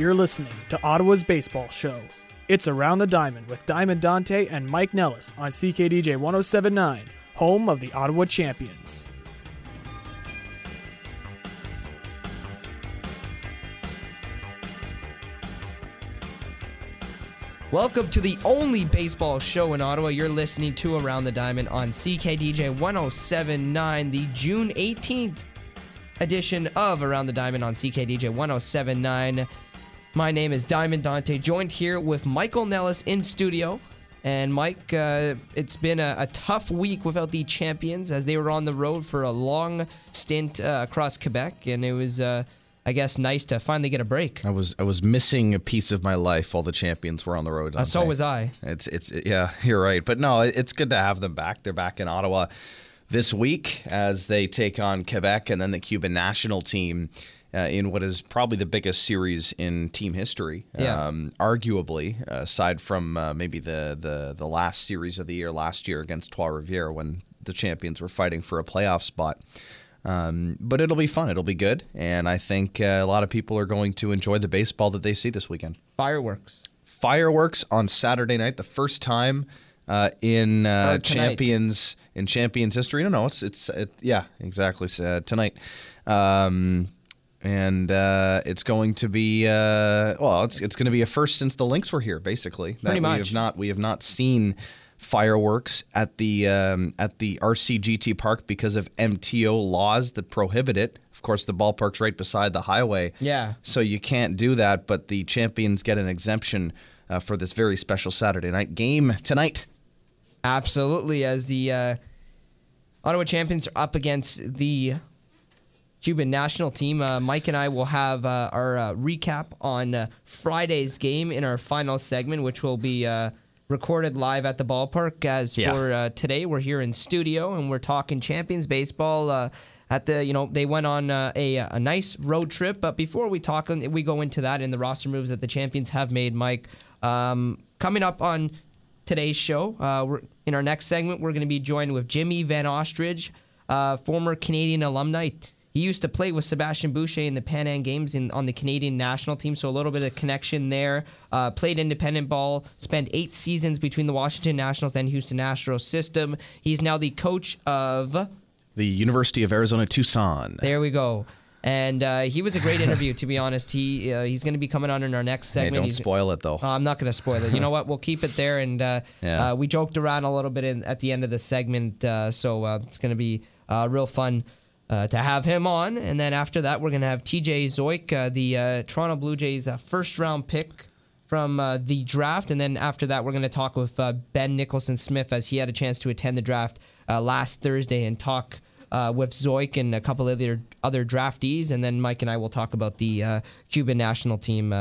You're listening to Ottawa's Baseball Show. It's Around the Diamond with Diamond Dante and Mike Nellis on CKDJ 1079, home of the Ottawa Champions. Welcome to the only baseball show in Ottawa. You're listening to Around the Diamond on CKDJ 1079, the June 18th edition of Around the Diamond on CKDJ 1079. My name is Diamond Dante, joined here with Michael Nellis in studio. And Mike, uh, it's been a, a, tough week without the champions as they were on the road for a long stint uh, across Quebec, and it was. Uh, I guess nice to finally get a break. I was I was missing a piece of my life while the champions were on the road. Uh, so was I. It's it's yeah, you're right. But no, it's good to have them back. They're back in Ottawa this week as they take on Quebec and then the Cuban national team. Uh, in what is probably the biggest series in team history, yeah. um, arguably, aside from uh, maybe the, the the last series of the year last year against Trois Rivières when the champions were fighting for a playoff spot. Um, but it'll be fun. It'll be good, and I think uh, a lot of people are going to enjoy the baseball that they see this weekend. Fireworks. Fireworks on Saturday night, the first time uh, in uh, champions in champions history. No, no, it's it's it, yeah, exactly uh, tonight. Um, and uh, it's going to be uh, well, it's it's going to be a first since the Lynx were here, basically. That Pretty much. We have not we have not seen fireworks at the um, at the RCGT park because of MTO laws that prohibit it. Of course, the ballpark's right beside the highway. Yeah. So you can't do that, but the champions get an exemption uh, for this very special Saturday night game tonight. Absolutely, as the uh, Ottawa champions are up against the Cuban national team. Uh, Mike and I will have uh, our uh, recap on uh, Friday's game in our final segment, which will be uh, recorded live at the ballpark. As yeah. for uh, today, we're here in studio and we're talking Champions baseball. Uh, at the, you know, they went on uh, a a nice road trip. But before we talk, we go into that and the roster moves that the champions have made. Mike, um, coming up on today's show, uh, we're, in our next segment, we're going to be joined with Jimmy Van Ostrand, uh, former Canadian alumni. He used to play with Sebastien Boucher in the Pan Am Games in, on the Canadian national team, so a little bit of connection there. Uh, played independent ball, spent eight seasons between the Washington Nationals and Houston Astros system. He's now the coach of the University of Arizona Tucson. There we go. And uh, he was a great interview, to be honest. He uh, he's going to be coming on in our next segment. Hey, don't he's, spoil it though. Uh, I'm not going to spoil it. You know what? We'll keep it there. And uh, yeah. Uh, we joked around a little bit in, at the end of the segment, uh, so it's going to be real fun uh, to have him on. And then after that, we're going to have TJ Zeuch, uh, the uh, Toronto Blue Jays uh, first round pick from uh, the draft. And then after that, we're going to talk with Ben Nicholson Smith as he had a chance to attend the draft last Thursday and talk. with Zeuch and a couple of other other draftees, and then Mike and I will talk about the Cuban national team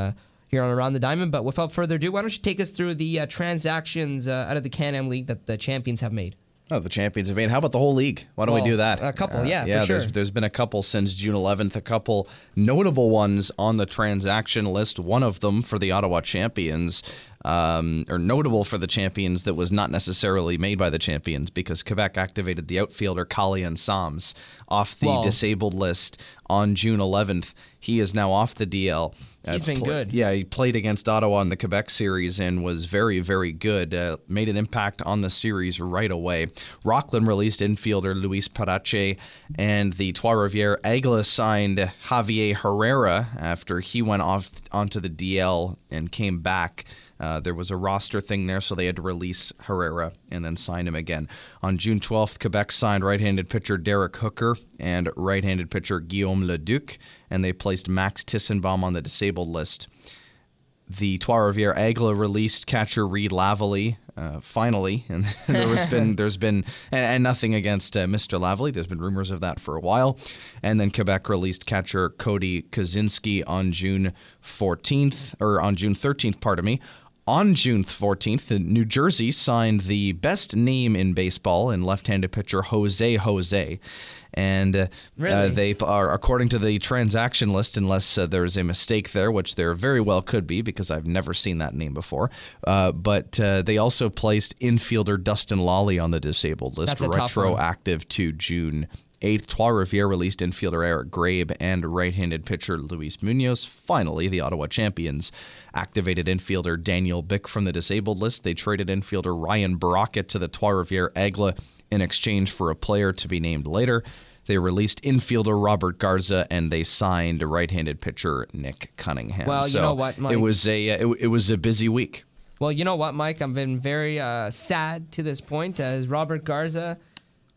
here on Around the Diamond. But without further ado, why don't you take us through the transactions out of the Can Am League that the champions have made? Oh, the champions of eight. How about the whole league? Why don't well, we do that? A couple, uh, yeah, yeah. Sure. There's, there's been a couple since June 11th. A couple notable ones on the transaction list. One of them for the Ottawa Champions, um, or notable for the Champions that was not necessarily made by the Champions because Quebec activated the outfielder Kalian Sams off the well, disabled list on June 11th. He is now off the DL. He's uh, been pl- good. Yeah, he played against Ottawa in the Quebec series and was very, very good. Uh, made an impact on the series right away. Rockland released infielder Luis Parache, and the Trois Rivières Aigles signed Javier Herrera after he went off onto the DL and came back. Uh, there was a roster thing there, so they had to release Herrera and then sign him again. On June 12th, Quebec signed right handed pitcher Derek Hooker and right handed pitcher Guillaume Leduc, and they placed Max Tissenbaum on the disabled list. The Trois Rivières Aigle released catcher Reed Lavallee uh, finally, and there has been there's been and, and nothing against uh, Mr. Lavallee. There's been rumors of that for a while, and then Quebec released catcher Cody Kaczynski on June 14th or on June 13th. Pardon me. On June 14th, New Jersey signed the best name in baseball in left-handed pitcher Jose Jose, and uh, really? uh, they are according to the transaction list, unless uh, there's a mistake there, which there very well could be because I've never seen that name before. Uh, but uh, they also placed infielder Dustin Lawley on the disabled list, retroactive to June Eighth, Trois Rivières released infielder Eric Grabe and right handed pitcher Luis Munoz. Finally, the Ottawa champions activated infielder Daniel Bick from the disabled list. They traded infielder Ryan Brockett to the Trois Rivières Aigle in exchange for a player to be named later. They released infielder Robert Garza and they signed right-handed pitcher Nick Cunningham. Well, you know what, Mike? It was a it, it was a busy week. Well, you know what, Mike? I've been very uh, sad to this point as Robert Garza,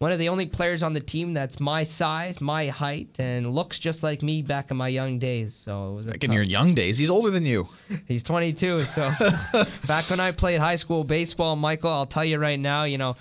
one of the only players on the team that's my size, my height, and looks just like me back in my young days. So it was Like in your young days, he's older than you. He's 22. So back when I played high school baseball, Michael, I'll tell you right now, you know,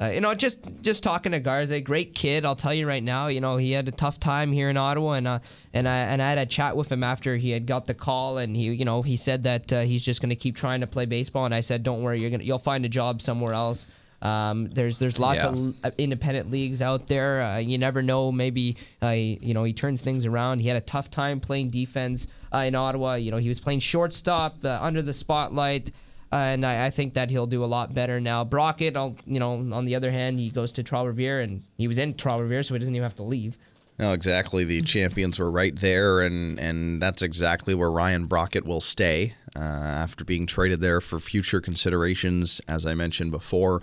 uh, you know, just just talking to Garza, great kid. I'll tell you right now, you know, he had a tough time here in Ottawa, and uh, and I and I had a chat with him after he had got the call, and he, you know, he said that uh, he's just going to keep trying to play baseball, and I said, don't worry, you're gonna you'll find a job somewhere else. Um, there's there's lots Yeah. of independent leagues out there. Uh, you never know. Maybe uh, you know he turns things around. He had a tough time playing defense uh, in Ottawa. You know he was playing shortstop uh, under the spotlight. Uh, and I, I think that he'll do a lot better now. Brockett, I'll, you know, on the other hand, he goes to Trois Rivières, and he was in Trois Rivières, so he doesn't even have to leave. No, exactly. The champions were right there, and and that's exactly where Ryan Brockett will stay uh, after being traded there for future considerations. As I mentioned before,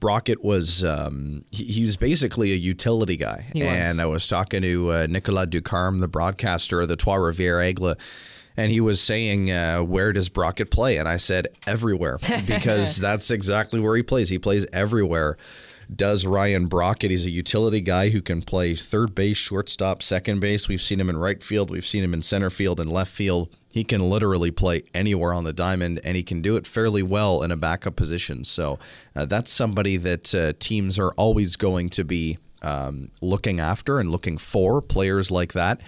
Brockett was um, he, he was basically a utility guy, He was. and I was talking to uh, Nicolas Ducarme, the broadcaster of the Trois Rivières Aigle. And he was saying, uh, "Where does Brockett play?" And I said, "Everywhere," because that's exactly where he plays. He plays everywhere does Ryan Brockett. He's a utility guy who can play third base, shortstop, second base. We've seen him in right field, we've seen him in center field and left field. He can literally play anywhere on the diamond, and he can do it fairly well in a backup position. So uh, that's somebody that uh, teams are always going to be um, looking after and looking for players like that.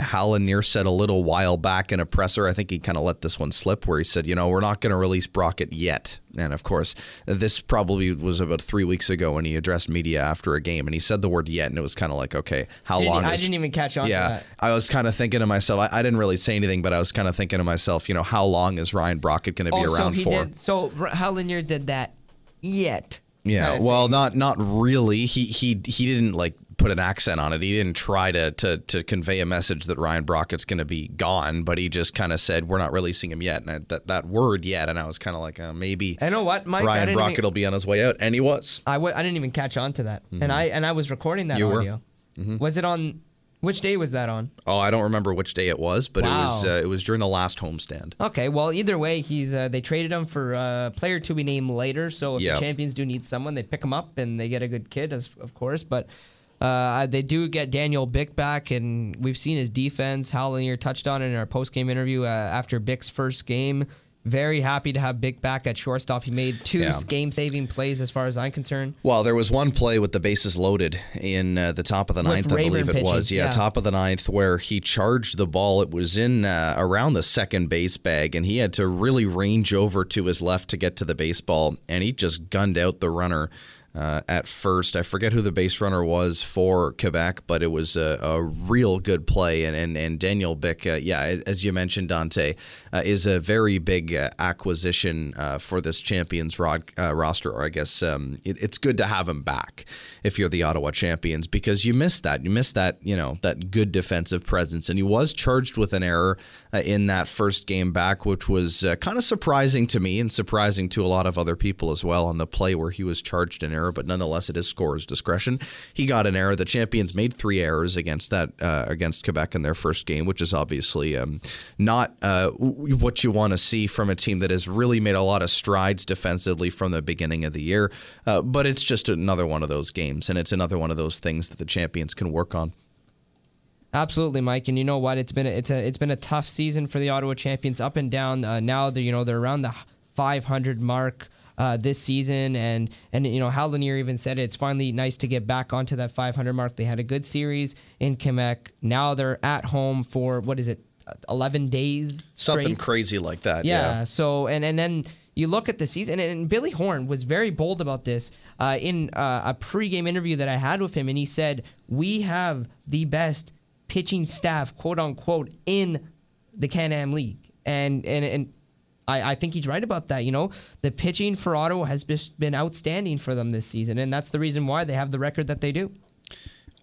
Hal Lanier said a little while back in a presser, I think he kind of let this one slip, where he said, you know, we're not going to release Brockett yet. And of course, this probably was about three weeks ago when he addressed media after a game, and he said the word yet, and it was kind of like, okay, how Didn't- long I is didn't even catch on to yeah, that. I was kind of thinking to myself. I, I didn't really say anything, but I was kind of thinking to myself, you know, how long is Ryan Brockett going to be Oh, so around he for? did. So Hal Lanier did that yet. Yeah, well, not not really. He he he didn't like put an accent on it. He didn't try to to to convey a message that Ryan Brockett's going to be gone, but he just kind of said we're not releasing him yet. And I, that that word yet, and I was kind of like, uh, maybe I know what, Mike. I Ryan didn't Brockett even- will be on his way out, and he was. I w- I didn't even catch on to that, and I and I was recording that Mm-hmm. You were. audio. Was it on? Which day was that on? Oh, I don't remember which day it was, but it was uh, it was during the last homestand. Okay, well, either way, he's uh, they traded him for a player to be named later. So if Yeah. the champions do need someone, they pick him up and they get a good kid, as, of course. But uh, they do get Daniel Bick back, and we've seen his defense. Hal Lanier touched on it in our post game interview uh, after Bick's first game. Very happy to have Bick back at shortstop. He made two Yeah. game saving plays, as far as I'm concerned. Well, there was one play with the bases loaded in uh, the top of the ninth, I believe it was. Yeah, yeah. top of the ninth, where he charged the ball. It was in uh, around the second base bag, and he had to really range over to his left to get to the baseball, and he just gunned out the runner. Uh, at first, I forget who the base runner was for Quebec, but it was a, a real good play. And and, and Daniel Bick, uh, yeah, as you mentioned, Dante, uh, is a very big uh, acquisition uh, for this Champions rod, roster. Or I guess um, it, it's good to have him back if you're the Ottawa Champions because you miss that. You miss that, you know, that good defensive presence. And he was charged with an error uh, in that first game back, which was uh, kind of surprising to me and surprising to a lot of other people as well on the play where he was charged an error. But nonetheless, it is scorer's discretion. He got an error. The Champions made three errors against that uh, against Quebec in their first game, which is obviously um, not uh, what you want to see from a team that has really made a lot of strides defensively from the beginning of the year. Uh, but it's just another one of those games, and it's another one of those things that the Champions can work on. Absolutely, Mike. And you know what? It's been a, it's a it's been a tough season for the Ottawa Champions, up and down. Uh, now they're you know they're around the 500 mark uh, this season, and and you know Hal Lanier even said it, it's finally nice to get back onto that 500 mark. They had a good series in Quebec. Now they're at home for what is it? 11 days Something straight? crazy like that. Yeah. So and and then you look at the season, and, and Billy Horn was very bold about this uh, in uh, a pregame interview that I had with him, and he said we have the best pitching staff, quote unquote, in the Can-Am League, and and and. I, I think he's right about that. You know, the pitching for Ottawa has just been outstanding for them this season, and that's the reason why they have the record that they do.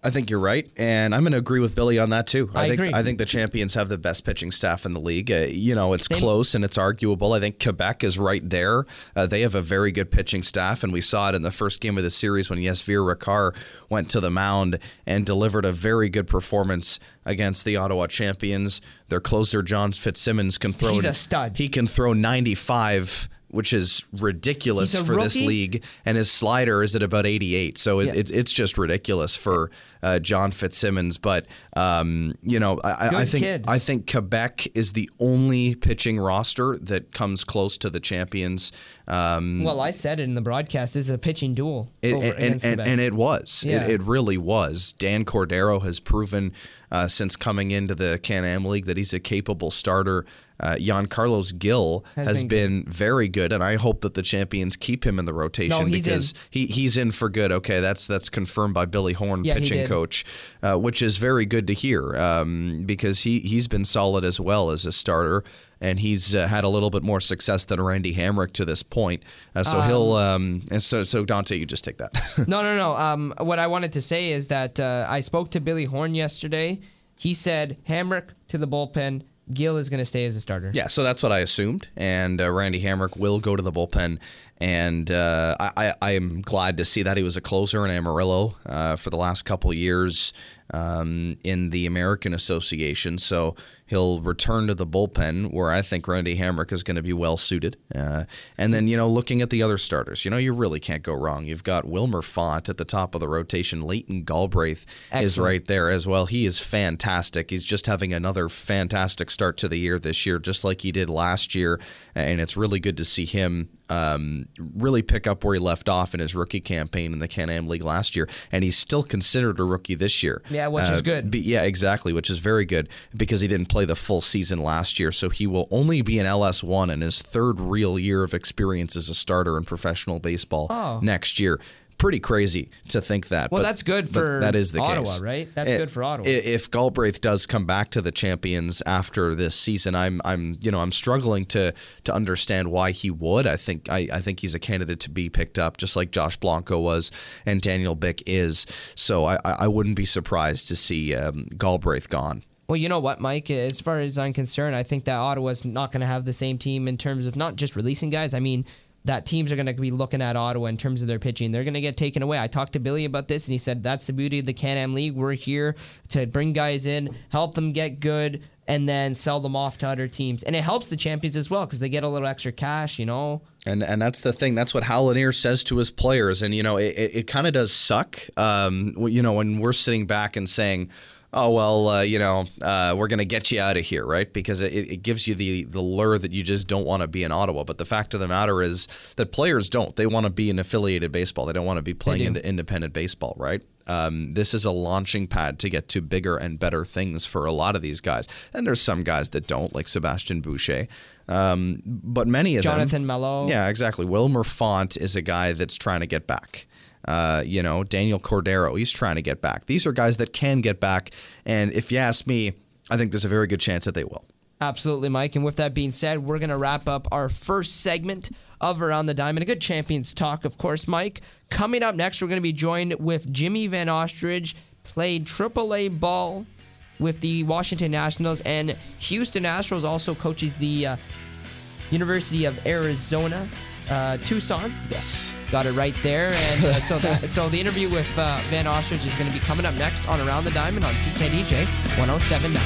I think you're right, and I'm going to agree with Billy on that too. I think agree. I think the champions have the best pitching staff in the league. Uh, you know, it's close and it's arguable. I think Quebec is right there. Uh, they have a very good pitching staff, and we saw it in the first game of the series when Yesvir Ricard went to the mound and delivered a very good performance against the Ottawa champions. Their closer John Fitzsimmons can throw. He's a stud. He can throw 95 which is ridiculous for this league, and his slider is at about 88. So it, Yeah. it's it's just ridiculous for uh, John Fitzsimmons. But um, you know, I, I- think kid. I think Quebec is the only pitching roster that comes close to the champions. Um, Well, I said it in the broadcast. This is a pitching duel it, over and, and, and it was. Yeah. It, it really was. Dan Cordero has proven uh, since coming into the Can Am League that he's a capable starter. Uh, Jan Carlos Gill Has has, been been, very good, and I hope that the champions keep him in the rotation No, because in. he he's in for good. Okay, that's that's confirmed by Billy Horn, Yeah, pitching coach, uh, which is very good to hear um, because he he's been solid as well as a starter. And he's uh, had a little bit more success than Randy Hamrick to this point, uh, so he'll. Um, and so, so Dante, you just take that. No, no, no. Um, what I wanted to say is that uh, I spoke to Billy Horn yesterday. He said Hamrick to the bullpen. Gill is going to stay as a starter. Yeah, so that's what I assumed, and uh, Randy Hamrick will go to the bullpen, and uh, I, I, am glad to see that he was a closer in Amarillo uh, for the last couple years um, in the American Association. So he'll return to the bullpen, where I think Randy Hamrick is going to be well suited. Uh, and then you know, looking at the other starters, you know, you really can't go wrong. You've got Wilmer Font at the top of the rotation. Leighton Galbraith is right there as well. He is fantastic. He's just having another fantastic start to the year this year, just like he did last year. And it's really good to see him um, really pick up where he left off in his rookie campaign in the Can Am League last year. And he's still considered a rookie this year. Yeah, which is good. be- yeah, exactly, which is very good because he didn't play the full season last year. So he will only be an LS1 in his third real year of experience as a starter in professional baseball Oh. next year. Pretty crazy to think that. Well, that's good for that is the Ottawa, case. right? That's I- good for Ottawa. If Galbraith does come back to the champions after this season, I'm I'm you know I'm struggling to to understand why he would. I think I, I think he's a candidate to be picked up, just like Josh Blanco was and Daniel Bick is. So I I I wouldn't be surprised to see um, Galbraith gone. Well, you know what, Mike? As far as I'm concerned, I think that Ottawa's not going to have the same team in terms of not just releasing guys. I mean, that teams are going to be looking at Ottawa in terms of their pitching. They're going to get taken away. I talked to Billy about this, and he said that's the beauty of the Can Am League. We're here to bring guys in, help them get good, and then sell them off to other teams. And it helps the champions as well because they get a little extra cash, you know. And and that's the thing. That's what Hal Lanier says to his players. And you know, it, it, it kind of does suck. Um, you know, when we're sitting back and saying, "Oh well, uh, you know, uh, we're gonna get you out of here," right? Because it, it gives you the the lure that you just don't want to be in Ottawa. But the fact of the matter is that players don't. They want to be in affiliated baseball. They don't want to be playing into independent baseball, right? Um, this is a launching pad to get to bigger and better things for a lot of these guys. And there's some guys that don't, like Sebastien Boucher. Um, but many of them, Jonathan Mello. yeah, exactly. Wilmer Font is a guy that's trying to get back. Uh, you know, Daniel Cordero, he's trying to get back. These are guys that can get back. And if you ask me, I think there's a very good chance that they will. Absolutely, Mike. And with that being said, we're going to wrap up our first segment of Around the Diamond. A good champions talk, of course, Mike. Coming up next, we're going to be joined with Jimmy Van Ostrand, played AAA ball with the Washington Nationals, and Houston Astros also coaches the uh, University of Arizona, uh, Tucson. Yes. Got it right there, and uh, so that, so the interview with uh, Van Ostrand is going to be coming up next on Around the Diamond on CKDJ 1079.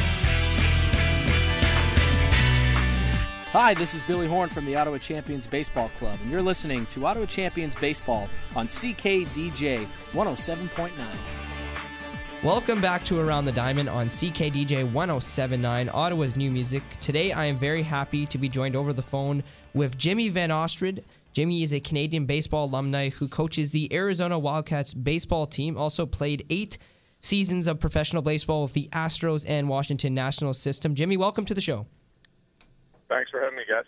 Hi, this is Billy Horn from the Ottawa Champions Baseball Club, and you're listening to Ottawa Champions Baseball on CKDJ 107.9. Welcome back to Around the Diamond on CKDJ 1079, Ottawa's new music. Today I am very happy to be joined over the phone with Jimmy Van Ostrand. Jimmy is a Canadian baseball alumni who coaches the Arizona Wildcats baseball team, also played eight seasons of professional baseball with the Astros and Washington National system. Jimmy, welcome to the show. Thanks for having me, guys.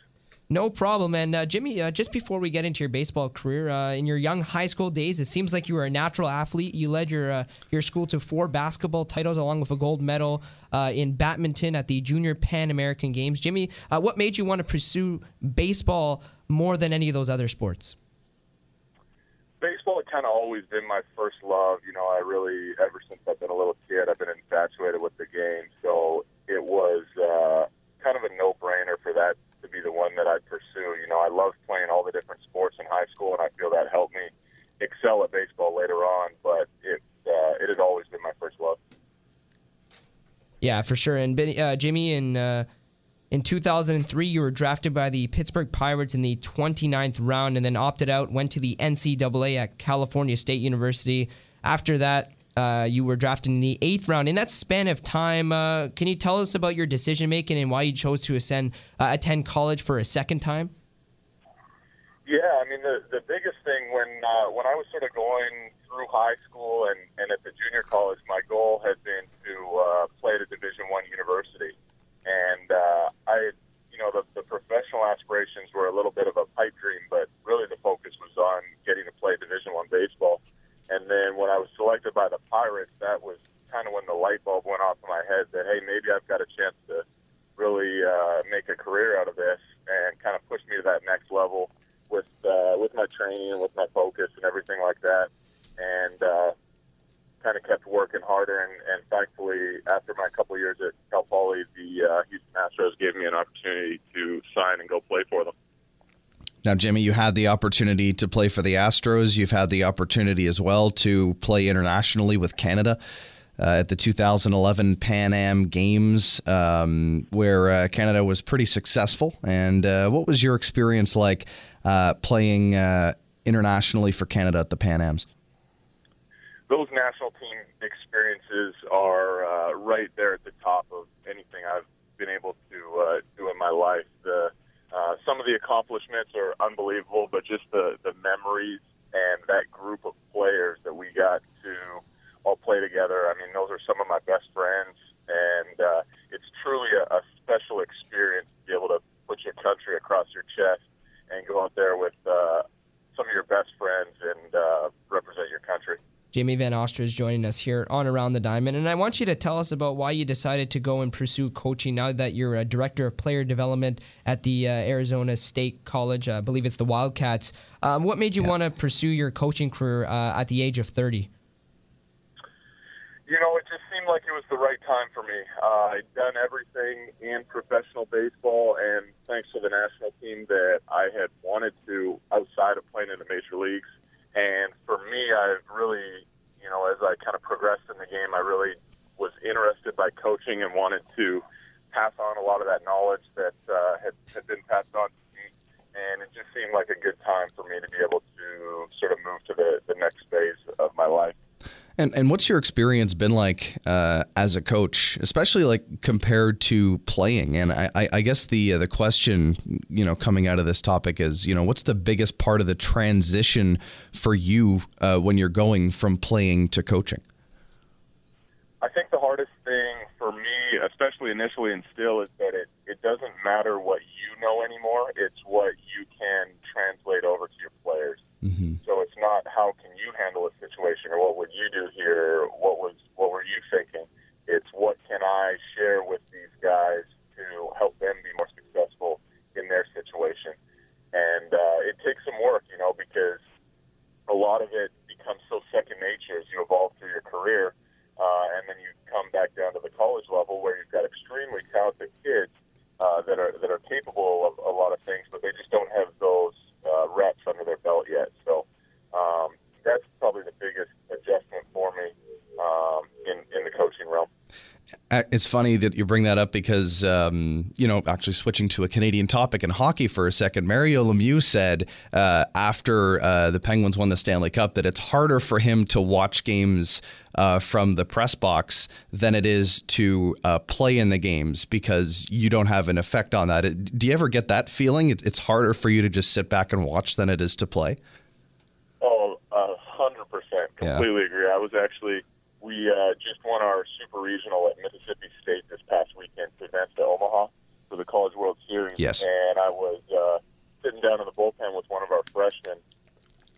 No problem. And uh, Jimmy, uh, just before we get into your baseball career, uh, in your young high school days, it seems like you were a natural athlete. You led your uh, your school to four basketball titles, along with a gold medal uh, in badminton at the Junior Pan American Games. Jimmy, uh, what made you want to pursue baseball more than any of those other sports? Baseball kind of always been my first love. You know, I really ever since I've been a little kid, I've been infatuated with the game. So it was kind of a no-brainer for that be the one that I'd pursue. You know, I loved playing all the different sports in high school, and I feel that helped me excel at baseball later on. But it uh, it has always been my first love. Yeah, for sure. And uh, Jimmy, in uh, in 2003, you were drafted by the Pittsburgh Pirates in the 29th round, and then opted out, went to the NCAA at California State University. After that, uh, you were drafted in the eighth round. In that span of time, uh, can you tell us about your decision making and why you chose to ascend, uh, attend college for a second time? Yeah, I mean the the biggest thing when uh, when I was sort of going through high school and, and at the junior college, my goal had been to uh, play at a Division One university, and uh, I, you know, the, the professional aspirations were a little bit of a pipe dream, but really the focus was on getting to play Division One baseball. And then when I was selected by the Pirates, that was kind of when the light bulb went off in my head that hey, maybe I've got a chance to really uh, make a career out of this and kind of push me to that next level with uh, with my training and with my focus and everything like that. And uh, kind of kept working harder. And, and thankfully, after my couple years at Cal Poly, the uh, Houston Astros gave me an opportunity to sign and go play for them. Now, Jimmy, you had the opportunity to play for the Astros. You've had the opportunity as well to play internationally with Canada. Uh, at the 2011 Pan Am Games, um, where uh, Canada was pretty successful. And uh, what was your experience like uh, playing uh, internationally for Canada at the Pan Ams? Those national team experiences are uh, right there at the top of anything I've been able to do in my life. The uh, some of the accomplishments are unbelievable, but just the, the memories and that group of players that we got to all play together. I mean, those are some of my best friends, and uh, it's truly a, a special experience to be able to put your country across your chest and go out there with uh, some of your best friends and uh, represent your country. Jamie Van Ostrand is joining us here on Around the Diamond. And I want you to tell us about why you decided to go and pursue coaching now that you're a director of player development at the uh, Arizona State College. I believe it's the Wildcats. Um, what made you yeah. want to pursue your coaching career uh, at the age of 30? You know, it just seemed like it was the right time for me. Uh, I'd done everything in professional baseball, and thanks to the national team that I had wanted to outside of playing in the major leagues and for me, I've really, you know, as I kind of progressed in the game, I really was interested by coaching and wanted to pass on a lot of that knowledge that uh, had, had been passed on to me. And it just seemed like a good time for me to be able to sort of move to the, the next phase of my life. And and what's your experience been like uh, as a coach, especially like compared to playing? And I, I guess the uh, the question you know coming out of this topic is you know what's the biggest part of the transition for you uh, when you're going from playing to coaching? I think the hardest thing for me, especially initially and still, is that it, it doesn't matter what you know anymore. It's what you can translate over to your players. Mm-hmm. So it's not how can you handle a situation or what would you do here? What was what were you thinking? It's what can I share with these guys to help them be more successful in their situation. And uh, it takes some work, you know, because a lot of it becomes so second nature as you evolve through your career. Uh, and then you come back down to the college level where you've got extremely talented kids uh, that are that are capable of a lot of things, but they just don't have those uh, reps under their belt yet. So um, that's probably the biggest adjustment for me um, in in the coaching realm. Uh, it's funny that you bring that up because, um, you know, actually switching to a Canadian topic in hockey for a second, Mario Lemieux said uh, after uh, the Penguins won the Stanley Cup that it's harder for him to watch games uh, from the press box than it is to uh, play in the games because you don't have an effect on that. Do you ever get that feeling? It's harder for you to just sit back and watch than it is to play? Oh, a hundred percent. Completely yeah. agree. I was actually we uh, just won our super regional at Mississippi State this past weekend to advance to Omaha for the College World Series. Yes. And I was uh, sitting down in the bullpen with one of our freshmen,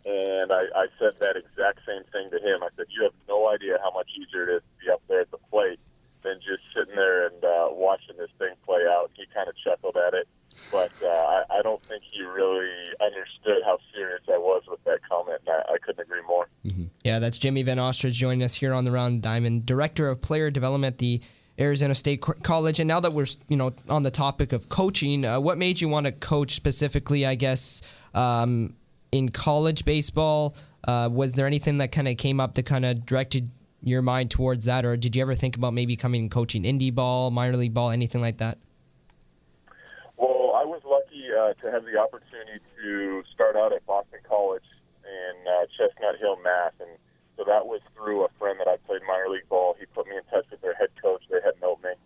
and I, I said that exact same thing to him. I said, "You have no idea how much easier it is to be up there at the plate than just sitting there and uh, watching this thing thing play out. He kind of chuckled at it, but uh, I, I don't think he really understood how serious I was with that comment. And I, I couldn't agree more. Yeah, that's Jimmy Van Ostrand joining us here on the Round Diamond, Director of Player Development the Arizona State College. And now that we're you know on the topic of coaching, uh, what made you want to coach specifically? I guess um, in college baseball, uh, was there anything that kind of came up that kind of directed your mind towards that, or did you ever think about maybe coming and coaching indie ball, minor league ball, anything like that? Well, I was lucky uh, to have the opportunity to start out at Boston College in uh, Chestnut Hill, Mass, and so that was through a friend that I played minor league ball. He put me in touch with their head coach. They had known me,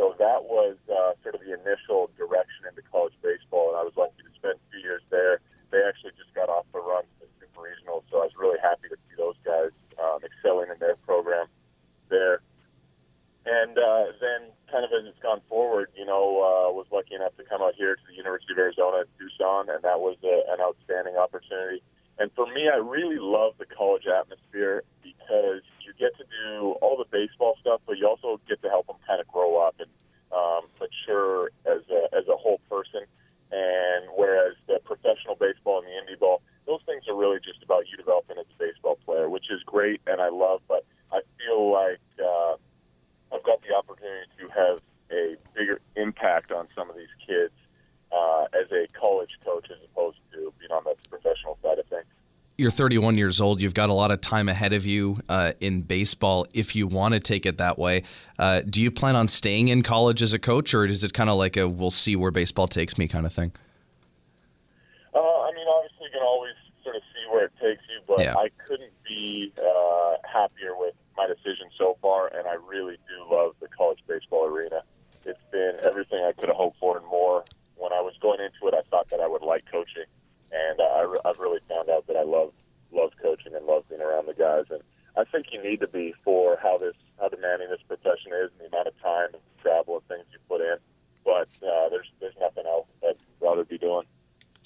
so that was uh, sort of the initial direction into college baseball, and I was lucky to spend two years there. They actually just got off the run to the super regional, so I was really happy to see those guys um, excelling in their program there. And uh, then, kind of as it's gone forward, you know, uh, was lucky enough to come out here to the University of Arizona at Tucson, and that was a, an outstanding opportunity. And for me, I really love the college atmosphere because you get to do all the baseball stuff, but you also get to help them kind of grow up and um, mature as a, as a whole person. And whereas the professional baseball and the indie ball, those things are really just about you developing as a baseball player, which is great and I love. But I feel like uh, I've got the opportunity to have a bigger impact on some of these kids uh, as a college coach as opposed to being on the professional side of things. You're 31 years old. You've got a lot of time ahead of you uh, in baseball if you want to take it that way. Uh, do you plan on staying in college as a coach, or is it kind of like a we'll see where baseball takes me kind of thing? Uh, I mean, obviously, you can always sort of see where it takes you, but Yeah. I couldn't be uh, happier with my decision so far, and I really do love the college baseball arena. It's been everything I could have hoped for and more. When I was going into it, I thought that I would like coaching, and uh, I re- I've really found out that I love love coaching and love being around the guys. And I think you need to be for how this how demanding this profession is, and the amount of time and travel and things you put in. But uh, there's there's nothing else that I'd rather be doing.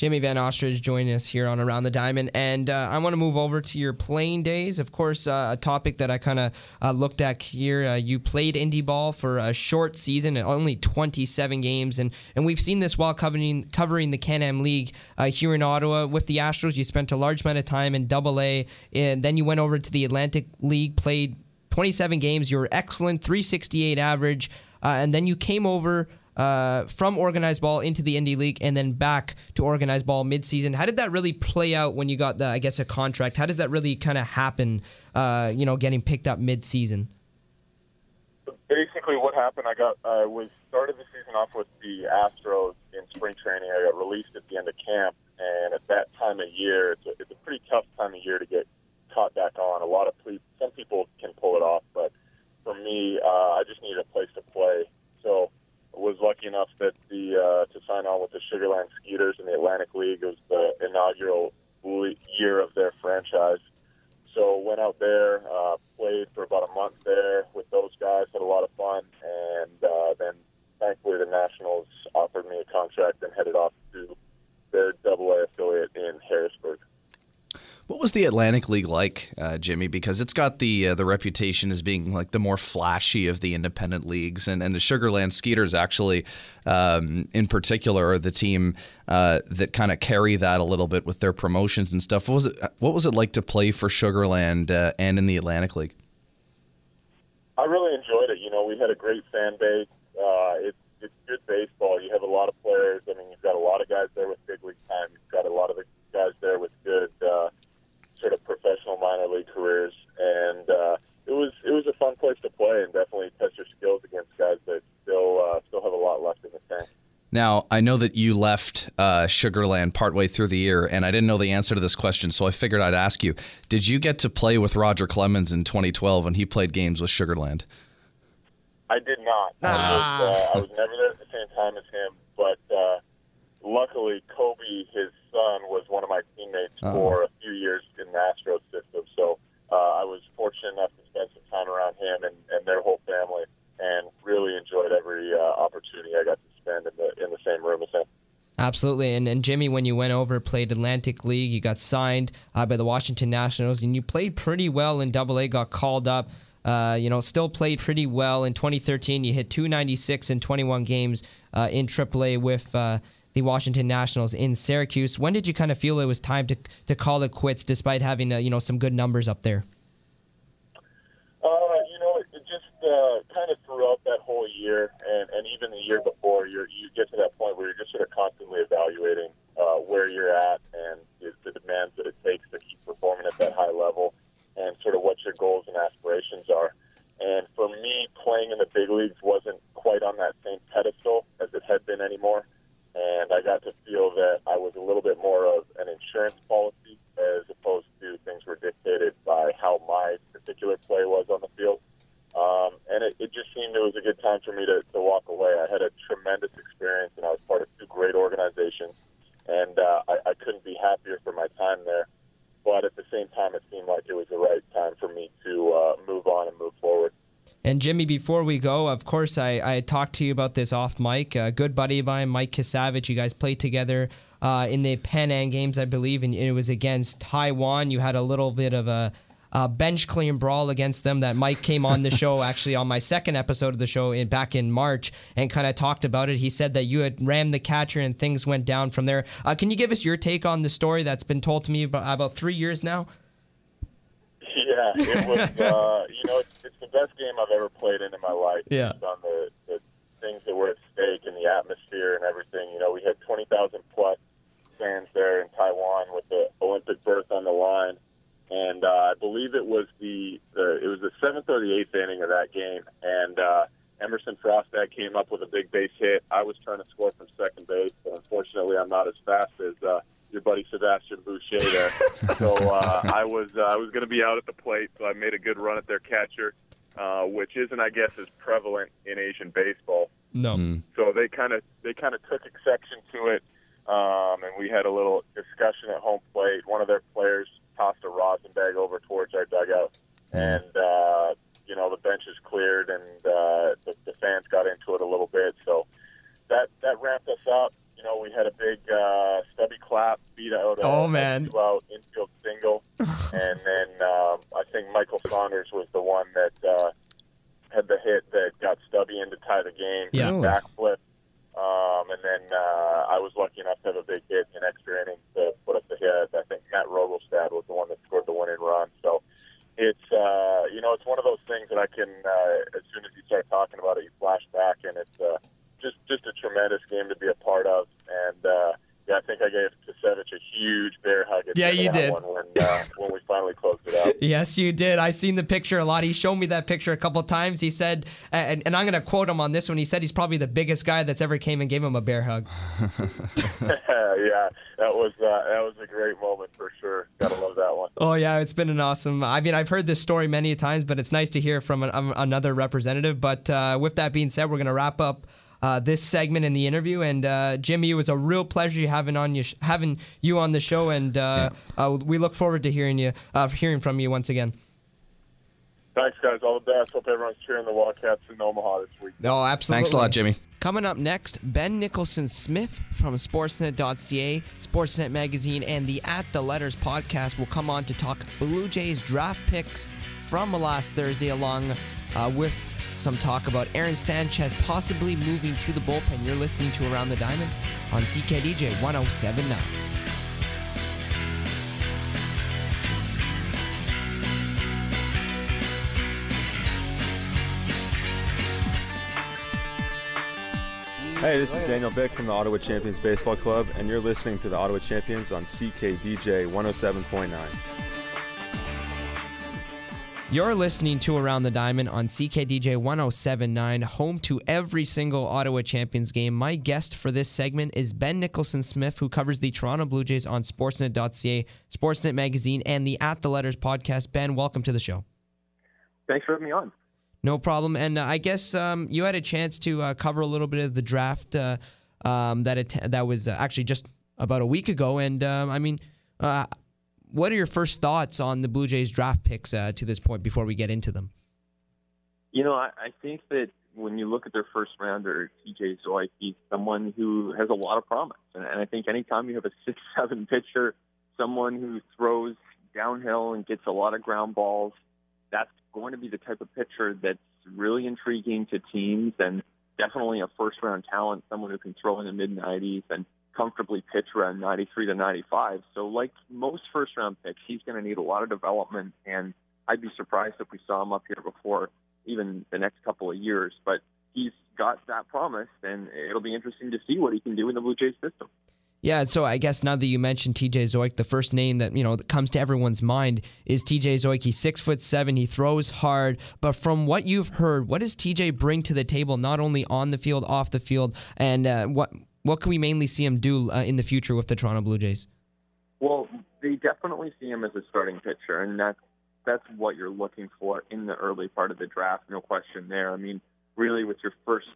Jamie Van Ostrand joining us here on Around the Diamond. And uh, I want to move over to your playing days. Of course, uh, a topic that I kind of uh, looked at here. Uh, you played indie ball for a short season, only 27 games. And, and we've seen this while covering, covering the Can Am League uh, here in Ottawa. With the Astros, you spent a large amount of time in double A. And then you went over to the Atlantic League, played 27 games. You were excellent, 368 average. Uh, and then you came over uh, from organized ball into the indie league and then back to organized ball midseason. How did that really play out when you got the, I guess, a contract? How does that really kind of happen? Uh, you know, getting picked up midseason. basically what happened i got i was started the season off with the astros in spring training i got released at the end of camp and at that time of year it's a, it's a pretty tough time of year to get caught back on a lot of ple- some people can pull it off but for me uh, i just needed a place to play so was lucky enough that the uh, to sign on with the sugarland skeeters in the atlantic league it was the inaugural year of their franchise so went out there, uh, played for about a month there with those guys, had a lot of fun, and uh, then thankfully the Nationals offered me a contract and headed off to their Double A affiliate in Harrisburg. What was the Atlantic League like, uh, Jimmy? Because it's got the uh, the reputation as being like the more flashy of the independent leagues, and, and the Sugarland Skeeters actually, um, in particular, are the team uh, that kind of carry that a little bit with their promotions and stuff. What was it? What was it like to play for Sugarland uh, and in the Atlantic League? I really enjoyed it. You know, we had a great fan base. Uh, it's it's good baseball. You have a lot of players. I mean, you've got a lot of guys there with big league time. You've got a lot of the guys there with good uh, sort of professional minor league careers, and uh, it was it was a fun place to play and definitely test your skills against guys that still uh, still have a lot left in the tank. Now, I know that you left uh, Sugarland partway through the year, and I didn't know the answer to this question, so I figured I'd ask you. Did you get to play with Roger Clemens in 2012 when he played games with Sugarland? I did not. I, was, uh, I was never there at the same time as him, but uh, luckily, Koby, his son, was one of my teammates Oh. for a few years in the Astros system. So uh, I was fortunate enough to spend some time around him and, and their whole family, and really enjoyed every uh, opportunity I got to spend in the in the same room as him. Absolutely. And, and Jimmy, when you went over, played Atlantic League, you got signed uh, by the Washington Nationals, and you played pretty well in Double A. Got called up uh, you know, still played pretty well. In 2013, you hit 296 in 21 games uh, in AAA with uh, the Washington Nationals in Syracuse. When did you kind of feel it was time to to call it quits, despite having uh, you know some good numbers up there? Uh, you know, it, just uh, kind of throughout that whole year, and, and even the year before, you you get to that point where you're just sort of constantly evaluating uh, where you're at and the demands that it takes to keep performing at that high level, and sort of what your goals and aspirations are. And for me, playing in the big leagues wasn't quite on that same pedestal as it had been anymore. And I got to feel that I was a little bit more of an insurance policy as opposed to things were dictated by how my particular play was on the field. Um, and it, it just seemed it was a good time for me to, to walk away. I had a tremendous experience, and I was part of two great organizations, and uh, I, I couldn't be happier for my time there. But at the same time, it seemed like it was the right time for me to uh, move on and move forward. And Jimmy, before we go, of course, I, I talked to you about this off mic. A good buddy of mine, Mike Kasavich, you guys played together uh, in the Pan Am Games, I believe, and it was against Taiwan. You had a little bit of a, a bench clean brawl against them. That Mike came on the show, actually, on my second episode of the show in, back in March, and kind of talked about it. He said that you had rammed the catcher and things went down from there. Uh, can you give us your take on the story that's been told to me about, about three years now? Yeah, it was. uh, you know, it's, it's the best game I've ever played in in my life. Yeah. Based on the, the things that were at stake and the atmosphere and everything. You know, we had twenty thousand plus fans there in Taiwan with the Olympic berth on the line, and uh, I believe it was the, the it was the seventh or the eighth inning of that game, and uh, Emerson Frostad came up with a big base hit. I was trying to score from second base, but unfortunately, I'm not as fast as. Uh, your buddy Sebastien Boucher there. so uh, I was uh, I was going to be out at the plate, so I made a good run at their catcher, uh, which isn't, I guess, as prevalent in Asian baseball. No. Mm. So they kind of they kind of took exception to it, um, and we had a little discussion at home plate. One of their players tossed a rosin bag over towards our dugout, and uh, you know the bench is cleared, and uh, the, the fans got into it a little bit. So that that ramped us up. You know, we had a big uh, Stubby Clapp, beat out a, Oh, man. two-out infield single, and then um, I think Michael Saunders was the one that uh, had the hit that got Stubby in to tie the game. Yeah. Backflip. Um, and then uh, I was lucky enough to have a big hit in extra innings to put us ahead. I think Matt Rogelstad was the one that scored the winning run. So it's uh, you know it's one of those things that I can uh, as soon as you start talking about it, you flash back, and it's uh, just just a tremendous game to be a part of. And uh, yeah, I think I gave Kasevich a huge bear hug. At Yeah, the end you of that did. One when uh, when we finally closed it out. Yes, you did. I seen the picture a lot. He showed me that picture a couple times. He said, and, and I'm going to quote him on this one. He said he's probably the biggest guy that's ever came and gave him a bear hug. yeah, that was uh, that was a great moment for sure. Gotta love that one. Oh yeah, it's been an awesome. I mean, I've heard this story many times, but it's nice to hear from an, um, another representative. But uh, with that being said, we're going to wrap up. Uh, this segment in the interview and uh, Jimmy, it was a real pleasure having on you having you on the show, and uh, uh, we look forward to hearing you uh, hearing from you once again. Thanks, guys. All the best. Hope everyone's cheering the Wildcats in Omaha this week. No, absolutely. Thanks a lot, Jimmy. Coming up next, Ben Nicholson Smith from Sportsnet.ca, Sportsnet Magazine, and the At the Letters podcast will come on to talk Blue Jays draft picks from last Thursday, along uh, with some talk about Aaron Sanchez possibly moving to the bullpen. You're listening to Around the Diamond on CKDJ 1079. Hey, this is Daniel Bick from the Ottawa Champions Baseball Club, and you're listening to the Ottawa Champions on CKDJ 107.9. You're listening to Around the Diamond on CKDJ 1079, home to every single Ottawa Champions game. My guest for this segment is Ben Nicholson Smith, who covers the Toronto Blue Jays on Sportsnet.ca, Sportsnet Magazine, and the At the Letters podcast. Ben, welcome to the show. Thanks for having me on. No problem. And uh, I guess um, you had a chance to uh, cover a little bit of the draft uh, um, that it, that was uh, actually just about a week ago. And um, I mean, uh, what are your first thoughts on the Blue Jays draft picks uh, to this point before we get into them? You know, I, I think that when you look at their first rounder, TJ Zeuch, he's someone who has a lot of promise. And, and I think anytime you have a six seven pitcher, someone who throws downhill and gets a lot of ground balls, that's going to be the type of pitcher that's really intriguing to teams and definitely a first round talent, someone who can throw in the mid 90s and comfortably pitch around 93 to 95. So, like most first round picks, he's going to need a lot of development, and I'd be surprised if we saw him up here before even the next couple of years. But he's got that promise, and it'll be interesting to see what he can do in the Blue Jays system. Yeah, so I guess now that you mentioned TJ Zeuch, the first name that you know that comes to everyone's mind is TJ Zeuch. He's six foot seven. He throws hard. But from what you've heard, what does TJ bring to the table, not only on the field, off the field, and uh, what what can we mainly see him do uh, in the future with the Toronto Blue Jays? Well, they definitely see him as a starting pitcher, and that's that's what you're looking for in the early part of the draft. No question there. I mean, really, with your first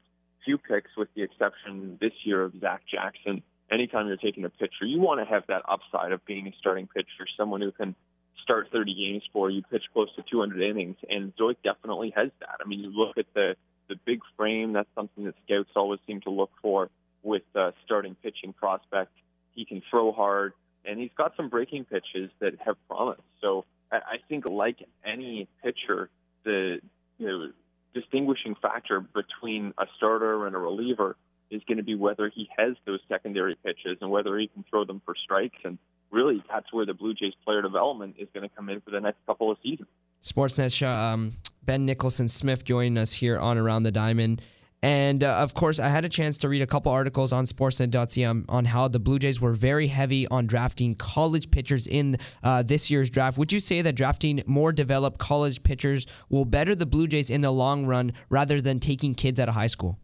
few picks, with the exception this year of Zach Jackson anytime you're taking a pitcher, you want to have that upside of being a starting pitcher, someone who can start 30 games for you, pitch close to 200 innings, and Zeuch definitely has that. I mean, you look at the the big frame. That's something that scouts always seem to look for with uh, starting pitching prospect. He can throw hard, and he's got some breaking pitches that have promise. So I, think, like any pitcher, the you know, distinguishing factor between a starter and a reliever is going to be whether he has those secondary pitches and whether he can throw them for strikes. And really, that's where the Blue Jays player development is going to come in for the next couple of seasons. Sportsnet um, Ben Nicholson Smith joining us here on Around the Diamond. And uh, of course, I had a chance to read a couple articles on Sportsnet.ca on, how the Blue Jays were very heavy on drafting college pitchers in uh, this year's draft. Would you say that drafting more developed college pitchers will better the Blue Jays in the long run rather than taking kids out of high school?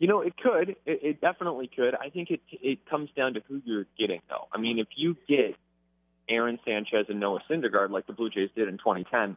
You know, it could. It, it definitely could. I think it it comes down to who you're getting, though. I mean, if you get Aaron Sanchez and Noah Syndergaard like the Blue Jays did in 2010,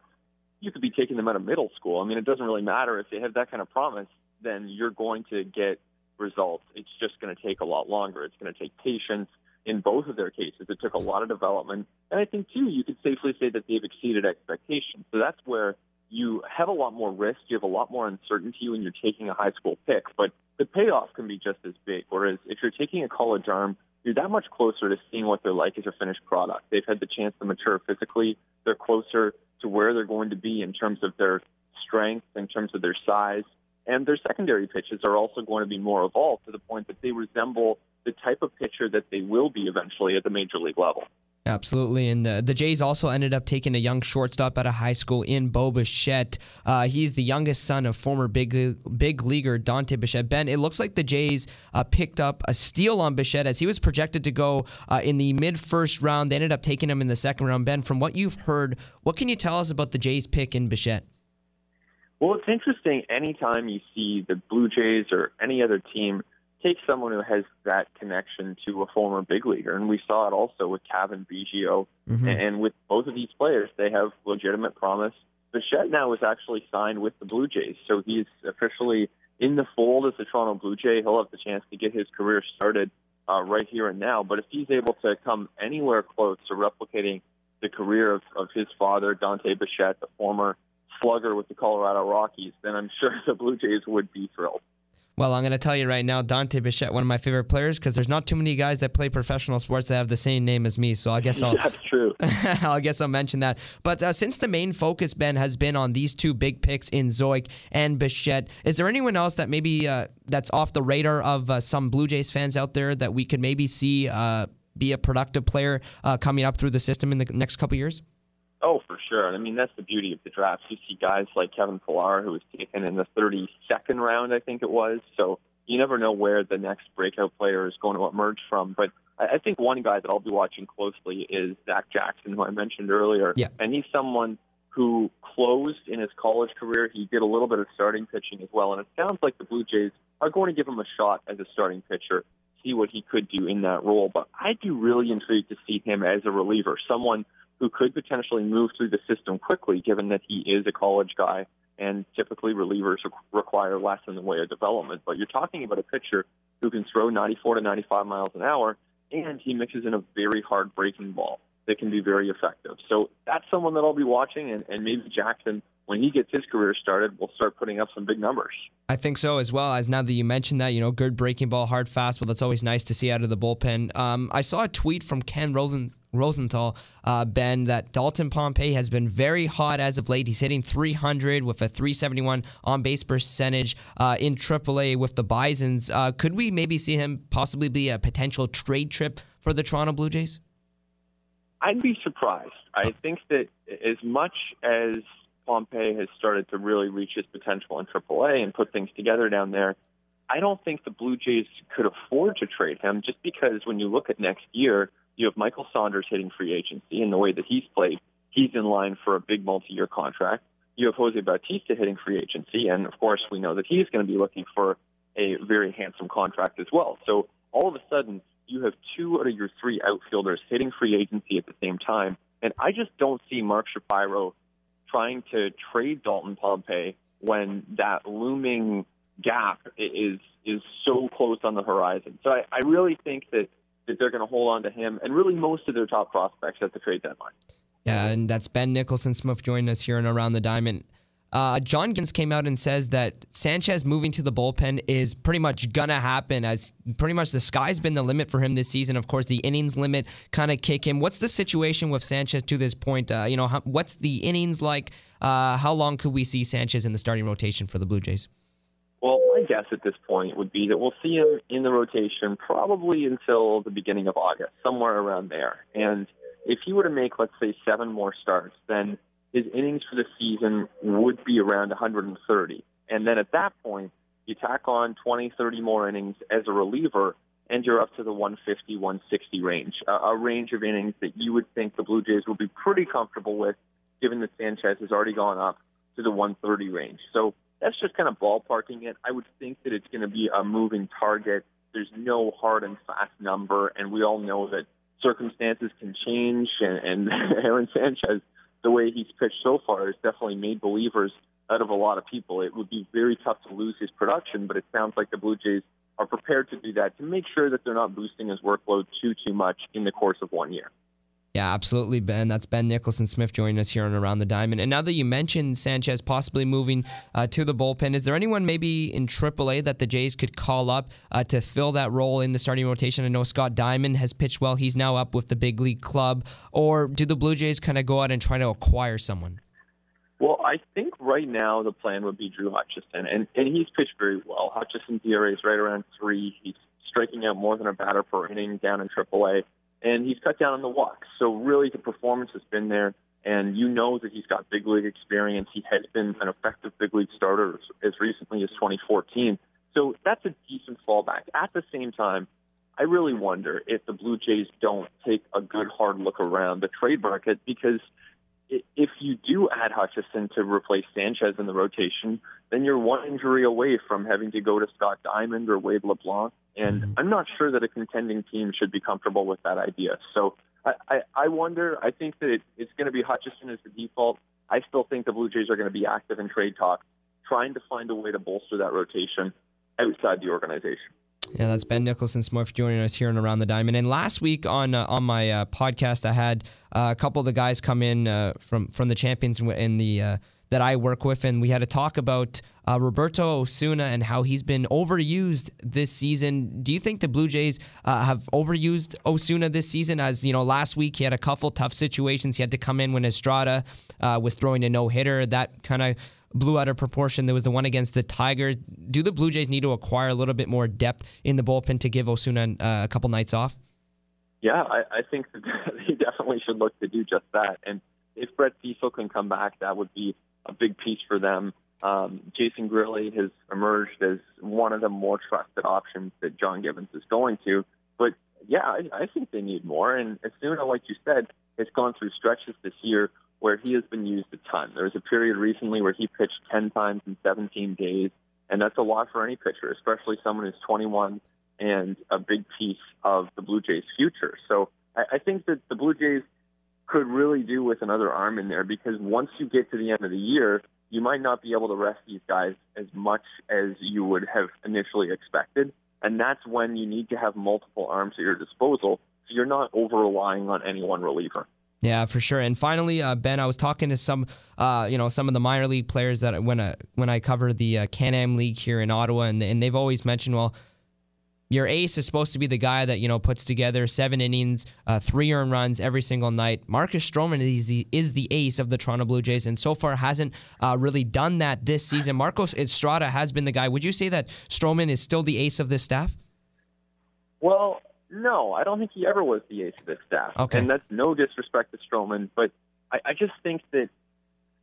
you could be taking them out of middle school. I mean, it doesn't really matter if they have that kind of promise. Then you're going to get results. It's just going to take a lot longer. It's going to take patience. In both of their cases, it took a lot of development, and I think too, you could safely say that they've exceeded expectations. So that's where you have a lot more risk. You have a lot more uncertainty when you're taking a high school pick, but the payoff can be just as big. Whereas if you're taking a college arm, you're that much closer to seeing what they're like as a finished product. They've had the chance to mature physically. They're closer to where they're going to be in terms of their strength, in terms of their size, and their secondary pitches are also going to be more evolved to the point that they resemble the type of pitcher that they will be eventually at the major league level. Absolutely, and uh, the Jays also ended up taking a young shortstop out of high school in Bo Bichette. Uh, he's the youngest son of former big big leaguer Dante Bichette. Ben, it looks like the Jays uh, picked up a steal on Bichette as he was projected to go uh, in the mid first round. They ended up taking him in the second round. Ben, from what you've heard, what can you tell us about the Jays pick in Bichette? Well, it's interesting. Anytime you see the Blue Jays or any other team take someone who has that connection to a former big leaguer, and we saw it also with Cavan Biggio, mm-hmm. and with both of these players, they have legitimate promise. Bichette now is actually signed with the Blue Jays, so he's officially in the fold as the Toronto Blue Jay. He'll have the chance to get his career started uh, right here and now. But if he's able to come anywhere close to replicating the career of, of his father, Dante Bichette, the former slugger with the Colorado Rockies, then I'm sure the Blue Jays would be thrilled. Well, I'm going to tell you right now, Dante Bichette, one of my favorite players, because there's not too many guys that play professional sports that have the same name as me. So I guess I'll. That's true. I guess I'll mention that. But uh, since the main focus, Ben, has been on these two big picks in Zeuch and Bichette, is there anyone else that maybe uh, that's off the radar of uh, some Blue Jays fans out there that we could maybe see uh, be a productive player uh, coming up through the system in the next couple years? Oh, for sure. I mean, that's the beauty of the draft. You see guys like Kevin Pillar, who was taken in the 32nd round, I think it was. So you never know where the next breakout player is going to emerge from. But I think one guy that I'll be watching closely is Zach Jackson, who I mentioned earlier. Yeah. And he's someone who closed in his college career. He did a little bit of starting pitching as well. And it sounds like the Blue Jays are going to give him a shot as a starting pitcher, see what he could do in that role. But I'd be really intrigued to see him as a reliever, someone who could potentially move through the system quickly, given that he is a college guy and typically relievers require less in the way of development. But you're talking about a pitcher who can throw 94 to 95 miles an hour, and he mixes in a very hard breaking ball that can be very effective. So that's someone that I'll be watching, and, and maybe Jackson when he gets his career started, will start putting up some big numbers. I think so as well. As now that you mentioned that, you know, good breaking ball, hard fastball. That's always nice to see out of the bullpen. Um, I saw a tweet from Ken Rosen, Rosenthal, uh, Ben, that Dalton Pompey has been very hot as of late. He's hitting 300 with a 371 on base percentage uh, in AAA with the Bisons. Uh, could we maybe see him possibly be a potential trade trip for the Toronto Blue Jays? I'd be surprised. I think that as much as Pompey has started to really reach his potential in AAA and put things together down there, I don't think the Blue Jays could afford to trade him just because when you look at next year, you have Michael Saunders hitting free agency in the way that he's played. He's in line for a big multi year contract. You have Jose Bautista hitting free agency, and of course, we know that he's going to be looking for a very handsome contract as well. So all of a sudden, you have two out of your three outfielders hitting free agency at the same time. And I just don't see Mark Shapiro trying to trade Dalton Pompey when that looming gap is is so close on the horizon. So I, I really think that that they're going to hold on to him and really most of their top prospects at the trade deadline. Yeah, and that's Ben Nicholson Smith joining us here and around the diamond. Uh, John Gibbons came out and says that Sanchez moving to the bullpen is pretty much gonna happen, as pretty much the sky's been the limit for him this season. Of course, the innings limit kind of kick him. What's the situation with Sanchez to this point? Uh, you know, how, what's the innings like? Uh, how long could we see Sanchez in the starting rotation for the Blue Jays? Well, my guess at this point would be that we'll see him in the rotation probably until the beginning of August, somewhere around there. And if he were to make, let's say, seven more starts, then his innings for the season would be around 130. And then at that point, you tack on 20, 30 more innings as a reliever, and you're up to the 150, 160 range, a, a range of innings that you would think the Blue Jays would be pretty comfortable with, given that Sanchez has already gone up to the 130 range. So that's just kind of ballparking it. I would think that it's going to be a moving target. There's no hard and fast number, and we all know that circumstances can change. And, and Aaron Sanchez, the way he's pitched so far, has definitely made believers out of a lot of people. It would be very tough to lose his production, but it sounds like the Blue Jays are prepared to do that to make sure that they're not boosting his workload too too much in the course of one year. Yeah, absolutely, Ben. That's Ben Nicholson Smith joining us here on Around the Diamond. And now that you mentioned Sanchez possibly moving uh, to the bullpen, is there anyone maybe in AAA that the Jays could call up uh, to fill that role in the starting rotation? I know Scott Diamond has pitched well. He's now up with the big league club. Or do the Blue Jays kind of go out and try to acquire someone? Well, I think right now the plan would be Drew Hutchison, and, and he's pitched very well. Hutchison's ERA is right around three. He's striking out more than a batter per inning down in AAA and he's cut down on the walks. So really, the performance has been there, and you know that he's got big league experience. He has been an effective big league starter as recently as 2014. So that's a decent fallback. At the same time, I really wonder if the Blue Jays don't take a good hard look around the trade market because if you do add Hutchison to replace Sanchez in the rotation, then you're one injury away from having to go to Scott Diamond or Wade LeBlanc. And mm-hmm. I'm not sure that a contending team should be comfortable with that idea. So I, I, I wonder, I think that it, it's going to be Hutchison as the default. I still think the Blue Jays are going to be active in trade talk, trying to find a way to bolster that rotation outside the organization. Yeah, that's Ben Nicholson Smith joining us here on Around the Diamond. And last week on uh, on my uh, podcast, I had uh, a couple of the guys come in uh, from from the champions in the uh, that I work with, and we had a talk about uh, Roberto Osuna and how he's been overused this season. Do you think the Blue Jays have overused Osuna this season? As you know, last week he had a couple tough situations. He had to come in when Estrada was throwing a no hitter. That kind of blew out of proportion. There was the one against the Tigers. Do the Blue Jays need to acquire a little bit more depth in the bullpen to give Osuna uh, a couple nights off? Yeah, I, I think they definitely should look to do just that. And if Brett Cecil can come back, that would be a big piece for them. Um, Jason Grilli has emerged as one of the more trusted options that John Gibbons is going to. But yeah, I, I think they need more. And Osuna, like you said, has gone through stretches this year where he has been used a ton. There was a period recently where he pitched 10 times in 17 days, and that's a lot for any pitcher, especially someone who's 21 and a big piece of the Blue Jays' future. So I, I think that the Blue Jays could really do with another arm in there because once you get to the end of the year, you might not be able to rest these guys as much as you would have initially expected. And that's when you need to have multiple arms at your disposal so you're not over relying on any one reliever. Yeah, for sure. And finally, uh, Ben, I was talking to some, uh, you know, some of the minor league players that when uh, when I cover the uh, Can-Am League here in Ottawa, and and they've always mentioned, well, your ace is supposed to be the guy that you know puts together seven innings, uh, three earned runs every single night. Marcus Stroman is the, is the ace of the Toronto Blue Jays, and so far hasn't uh, really done that this season. Marcos Estrada has been the guy. Would you say that Stroman is still the ace of this staff? Well, no, I don't think he ever was the ace of this staff. Okay. And that's no disrespect to Stroman, but I, I just think that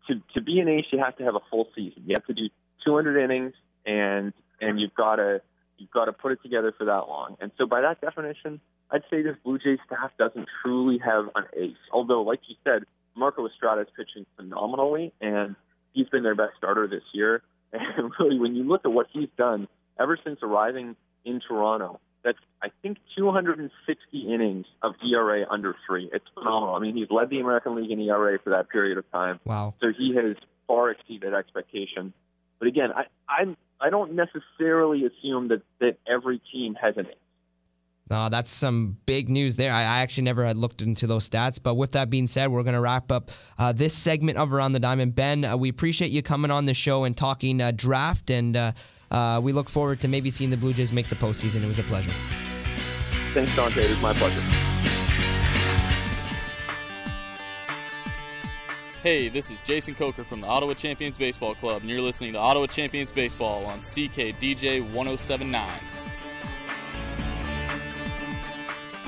to to be an ace, you have to have a full season. You have to do 200 innings, and and you've got to you've got to put it together for that long. And so, by that definition, I'd say this Blue Jays staff doesn't truly have an ace. Although, like you said, Marco Estrada is pitching phenomenally, and he's been their best starter this year. And really, when you look at what he's done ever since arriving in Toronto, that's I think 260 innings of ERA under three. It's phenomenal. I mean, he's led the American League in ERA for that period of time. Wow. So he has far exceeded expectation. But again, I I'm I don't necessarily assume that that every team has an. Uh, that's some big news there. I, I actually never had looked into those stats. But with that being said, we're going to wrap up uh, this segment of Around the Diamond. Ben, uh, we appreciate you coming on the show and talking uh, draft, and uh, we look forward to maybe seeing the Blue Jays make the postseason. It was a pleasure. Thanks, Dante. It was my pleasure. Hey, this is Jason Coker from the Ottawa Champions Baseball Club, and you're listening to Ottawa Champions Baseball on CKDJ 1079.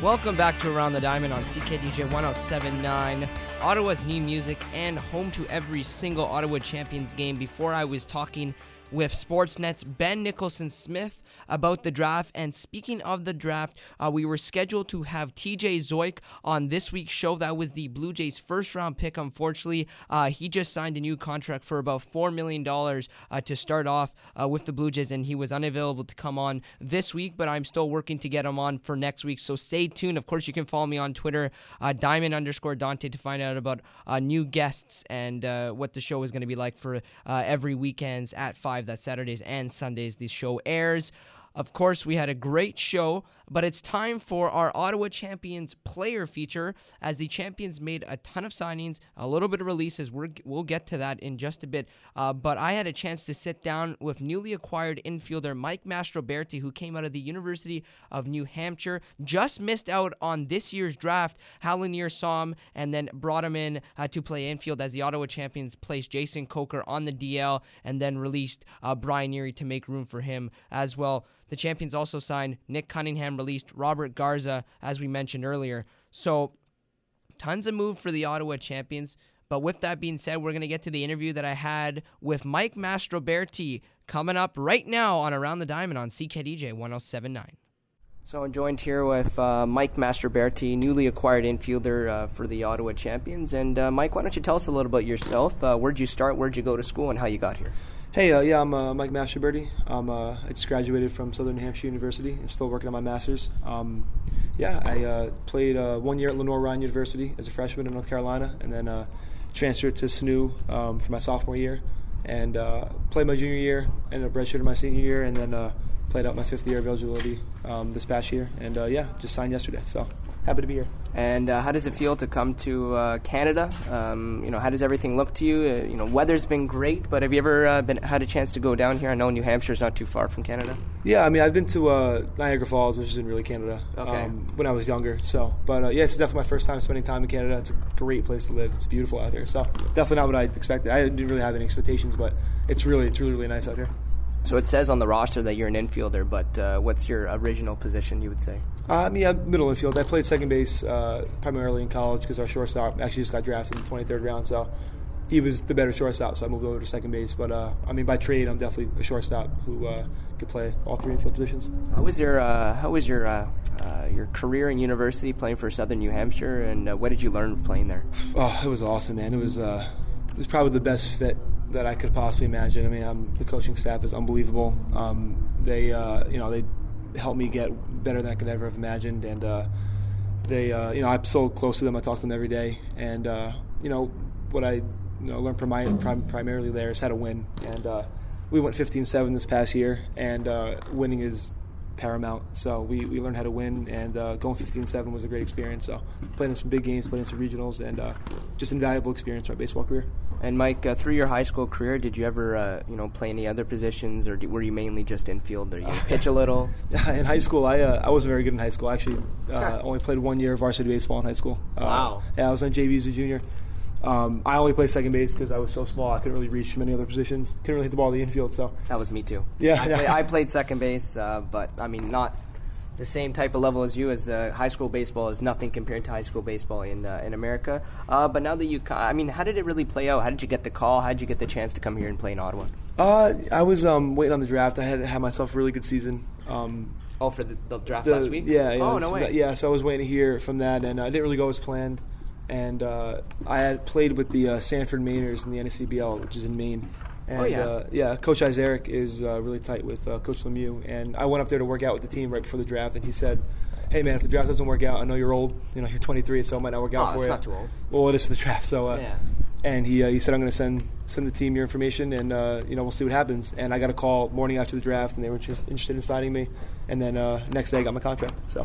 Welcome back to Around the Diamond on CKDJ 1079, Ottawa's new music and home to every single Ottawa Champions game. Before I was talking with Sportsnet's Ben Nicholson Smith about the draft. And speaking of the draft, uh, we were scheduled to have TJ Zeuch on this week's show. That was the Blue Jays' first round pick. Unfortunately, uh, he just signed a new contract for about $4 million uh, to start off uh, with the Blue Jays, and he was unavailable to come on this week, but I'm still working to get him on for next week. So stay tuned. Of course, you can follow me on Twitter, uh, diamond underscore Dante, to find out about uh, new guests and what the show is going to be like for every weekends at 5. That's Saturdays and Sundays. The show airs. Of course, we had a great show, but it's time for our Ottawa Champions player feature as the Champions made a ton of signings, a little bit of releases. We're, we'll get to that in just a bit. Uh, but I had a chance to sit down with newly acquired infielder Mike Mastroberti, who came out of the University of New Hampshire, just missed out on this year's draft. Hal Lanier saw him and then brought him in uh, to play infield as the Ottawa Champions placed Jason Coker on the DL and then released uh, Brian Neary to make room for him as well. The Champions also signed Nick Cunningham, released Robert Garza, as we mentioned earlier. So, tons of move for the Ottawa Champions. But with that being said, we're going to get to the interview that I had with Mike Mastroberti coming up right now on Around the Diamond on CKDJ 1079. So I'm joined here with uh, Mike Mastroberti, newly acquired infielder uh, for the Ottawa Champions. And uh, Mike, why don't you tell us a little about yourself? Uh, where'd you start? Where'd you go to school? And how you got here? Hey, uh, yeah, I'm uh, Mike Mastroberti. I'm, uh, I just graduated from Southern New Hampshire University. I'm still working on my master's. Um, yeah, I uh, played uh, one year at Lenoir-Rhyne University as a freshman in North Carolina, and then uh, transferred to SNU um, for my sophomore year, and played my junior year, ended up redshirting my senior year, and then played out my fifth year of eligibility um, this past year, and yeah, just signed yesterday. So happy to be here. And uh, how does it feel to come to uh, Canada? Um, you know, how does everything look to you? Uh, you know, weather's been great, but have you ever uh, been had a chance to go down here? I know New Hampshire's not too far from Canada. Yeah, I mean, I've been to uh, Niagara Falls, which isn't really Canada, okay. um, when I was younger. So, but uh, yeah, it's definitely my first time spending time in Canada. It's a great place to live. It's beautiful out here. So, definitely not what I expected. I didn't really have any expectations, but it's really, it's really, really nice out here. So it says on the roster that you're an infielder, but uh, what's your original position? You would say? Uh, I mean, I'm middle infield. I played second base uh, primarily in college because our shortstop actually just got drafted in the 23rd round, so he was the better shortstop. So I moved over to second base. But uh, I mean, by trade, I'm definitely a shortstop who uh, could play all three infield positions. How was your uh, How was your your career in university playing for Southern New Hampshire, and what did you learn playing there? Oh, it was awesome, man. It was it was probably the best fit that I could possibly imagine. I mean, I'm, the coaching staff is unbelievable. Um, they, uh, you know, they helped me get better than I could ever have imagined, and uh, they, uh, you know, I'm so close to them. I talk to them every day, and uh, you know, what I, you know, learned prim- prim- primarily there is how to win. And uh, we went 15-7 this past year, and uh, winning is paramount. So we, we learned how to win, and uh, going 15-7 was a great experience. So playing in some big games, playing in some regionals, and uh, just invaluable experience for my baseball career. And Mike, uh, through your high school career, did you ever, uh, you know, play any other positions, or were you mainly just infield? Or you pitch a little? in high school, I uh, I wasn't very good in high school. I actually uh, only played one year of varsity baseball in high school. Uh, wow. Yeah, I was on JV as a junior. Um, I only played second base because I was so small. I couldn't really reach many other positions. Couldn't really hit the ball in the infield. So that was me too. Yeah, I, yeah. Play, I played second base, uh, but I mean not the same type of level as you. As uh, high school baseball is nothing compared to high school baseball in uh, in America. Uh, but now that you, I mean, how did it really play out? How did you get the call? How did you get the chance to come here and play in Ottawa? Uh, I was um, waiting on the draft. I had had myself a really good season. Um, oh, for the, the draft the, last week. Yeah, yeah. Oh no way. Yeah, so I was waiting to hear from that, and I didn't really go as planned. And uh, I had played with the uh, Sanford Mainers in the NSCBL, which is in Maine. And, Oh, yeah. Uh, yeah, Coach Isaac is uh, really tight with uh, Coach Lemieux, and I went up there to work out with the team right before the draft, and he said, "Hey man, if the draft doesn't work out, I know you're old. You know, you're 23, so it might not work out Oh, for it's you." not too old. Well, it is for the draft. So, uh, Yeah. and he uh, he said, "I'm going to send send the team your information, and uh, you know we'll see what happens." And I got a call morning after the draft, and they were just interested in signing me. And then uh, next day, I got my contract. So.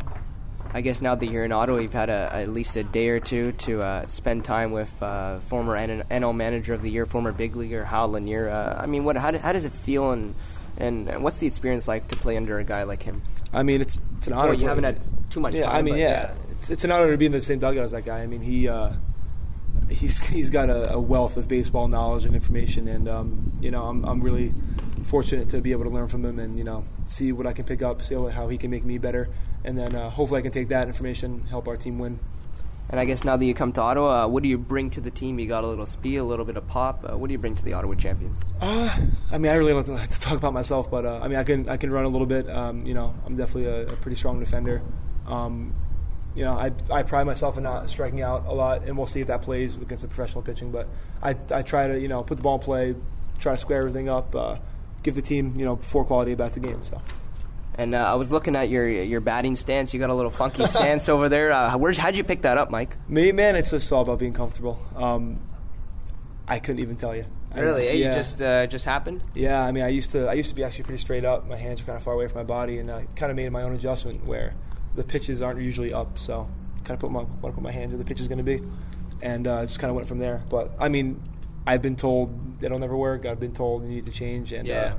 I guess now that you're in Ottawa, you've had a, at least a day or two to uh, spend time with uh, former NL Manager of the Year, former big leaguer Hal Lanier. Uh, I mean, what? How, do, how does it feel, and, and what's the experience like to play under a guy like him? I mean, it's it's an honor. Well, you haven't had too much yeah, time. I mean, but yeah, It's, it's an honor to be in the same dugout as that guy. I mean, he uh, he's he's got a, a wealth of baseball knowledge and information, and um, you know, I'm I'm really fortunate to be able to learn from him, and you know, see what I can pick up, see how, how he can make me better, and then uh, hopefully I can take that information, help our team win. And I guess now that you come to Ottawa, uh, what do you bring to the team? You got a little speed, a little bit of pop. Uh, what do you bring to the Ottawa champions? Uh, I mean, I really don't like to talk about myself, but uh, I mean, I can I can run a little bit. Um, you know, I'm definitely a, a pretty strong defender. Um, you know, I, I pride myself in not striking out a lot, and we'll see if that plays against the professional pitching. But I, I try to you know put the ball in play, try to square everything up, uh, give the team you know four quality at bats a game. So. And uh, I was looking at your your batting stance. You got a little funky stance over there. Uh, where's how'd you pick that up, Mike? Me, man, it's just all about being comfortable. Um, I couldn't even tell you. Really? just- yeah. You just uh, just happened? Yeah, I mean, I used to I used to be actually pretty straight up. My hands were kind of far away from my body, and I kind of made my own adjustment where the pitches aren't usually up, so kind of put my want to put my hands where the pitch is going to be, and uh, just kind of went from there. But I mean, I've been told that'll never work. I've been told you need to change, and Yeah. uh,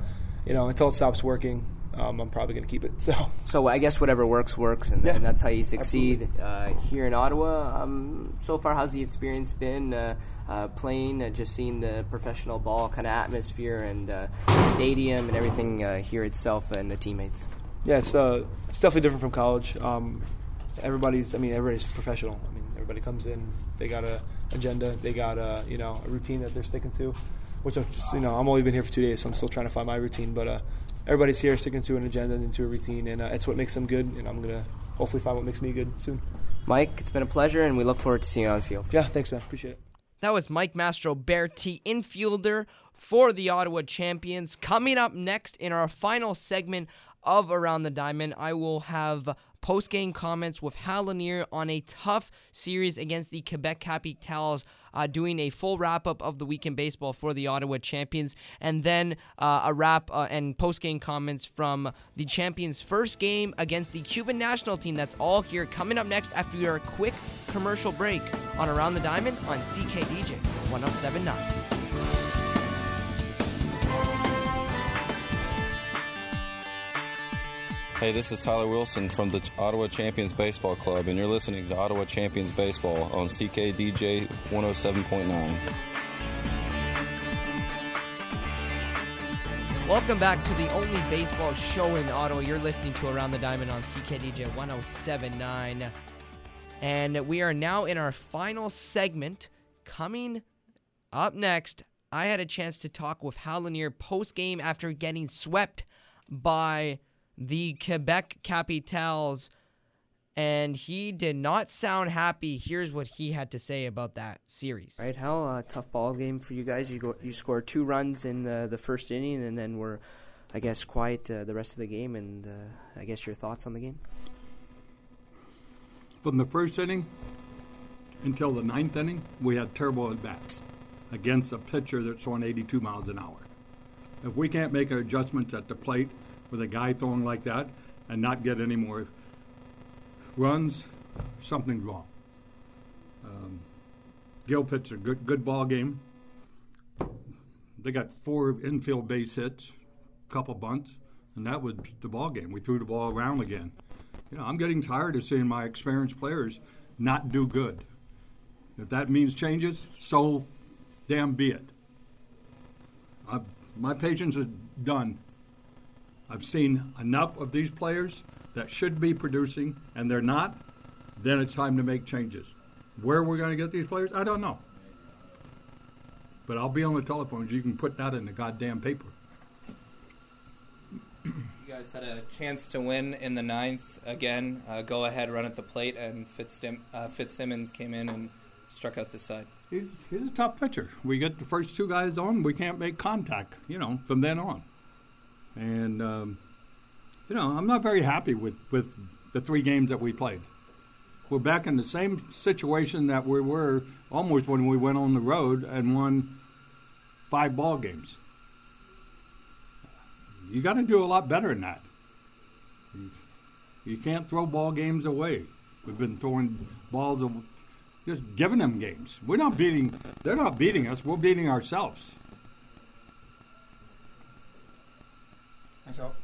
you know, until it stops working, um, I'm probably going to keep it. So So I guess whatever works works, and, Yeah, and that's how you succeed uh, here in Ottawa. Um, so far, how's the experience been uh, uh, playing? Uh, just seeing the professional ball kind of atmosphere and uh, the stadium and everything uh, here itself and the teammates. yeah, it's uh, it's definitely different from college. Um, everybody's, I mean, everybody's professional. I mean, everybody comes in, they got a agenda, they got a you know a routine that they're sticking to. Which I'm just, you know I'm only been here for two days, so I'm still trying to find my routine. But uh, everybody's here sticking to an agenda and to a routine, and uh, it's what makes them good. And I'm gonna hopefully find what makes me good soon. Mike, it's been a pleasure, and we look forward to seeing you on the field. Yeah, thanks, man. Appreciate it. That was Mike Mastroberti, infielder for the Ottawa Champions. Coming up next in our final segment of Around the Diamond, I will have post game comments with Hal Lanier on a tough series against the Quebec Capitals, uh, doing a full wrap up of the weekend baseball for the Ottawa Champions, and then uh, a wrap uh, and post game comments from the Champions' first game against the Cuban national team. That's all here coming up next after your quick commercial break on Around the Diamond on CKDJ 1079. Hey, this is Tyler Wilson from the Ottawa Champions Baseball Club, and you're listening to Ottawa Champions Baseball on CKDJ 107.9. Welcome back to the only baseball show in Ottawa. You're listening to Around the Diamond on CKDJ 1079. And we are now in our final segment. Coming up next, I had a chance to talk with Hal post game after getting swept by the Quebec Capitals. And he did not sound happy. Here's what he had to say about that series. Right, Hal? Uh, tough ball game for you guys. You go, you scored two runs in the, the first inning, and then were, I guess, quiet uh, the rest of the game. And uh, I guess your thoughts on the game? From the first inning until the ninth inning, we had terrible at bats against a pitcher that's throwing 82 miles an hour. If we can't make our adjustments at the plate with a guy throwing like that, and not get any more runs, something's wrong. Um, Gil pitched a good good ball game. They got four infield base hits, a couple bunts, and that was the ball game. We threw the ball around again. You know, I'm getting tired of seeing my experienced players not do good. If that means changes, so damn be it. I've, my patience is done. I've seen enough of these players that should be producing, and they're not. Then it's time to make changes. Where we're going to get these players, I don't know. But I'll be on the telephone. You can put that in the goddamn paper. You guys had a chance to win in the ninth again. Uh, go ahead, run at the plate, and Fitzsim- uh, Fitzsimmons came in and struck out the side. He's, he's a tough pitcher. We get the first two guys on, we can't make contact. You know, from then on, and um, you know, I'm not very happy with with the three games that we played. We're back in the same situation that we were almost when we went on the road and won five ball games. You got to do a lot better than that. You, can't throw ball games away. We've been throwing balls, just giving them games. We're not beating. They're not beating us. We're beating ourselves.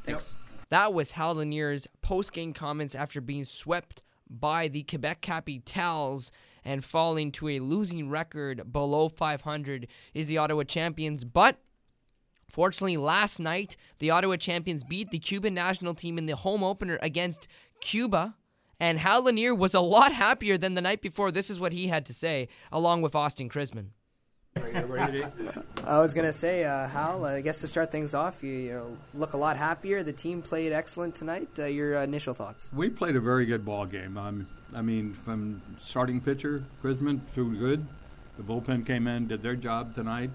Thanks. That was Hal Lanier's post-game comments after being swept by the Quebec Capitals and falling to a losing record below 500 is the Ottawa Champions. But fortunately, last night the Ottawa Champions beat the Cuban national team in the home opener against Cuba. And Hal Lanier was a lot happier than the night before. This is what he had to say, along with Austin Krisman. I was gonna say, uh, Hal. I guess to start things off, you, you know, look a lot happier. The team played excellent tonight. Uh, your initial thoughts? We played a very good ball game. Um, I mean, from starting pitcher, Krisman threw good. The bullpen came in, did their job tonight.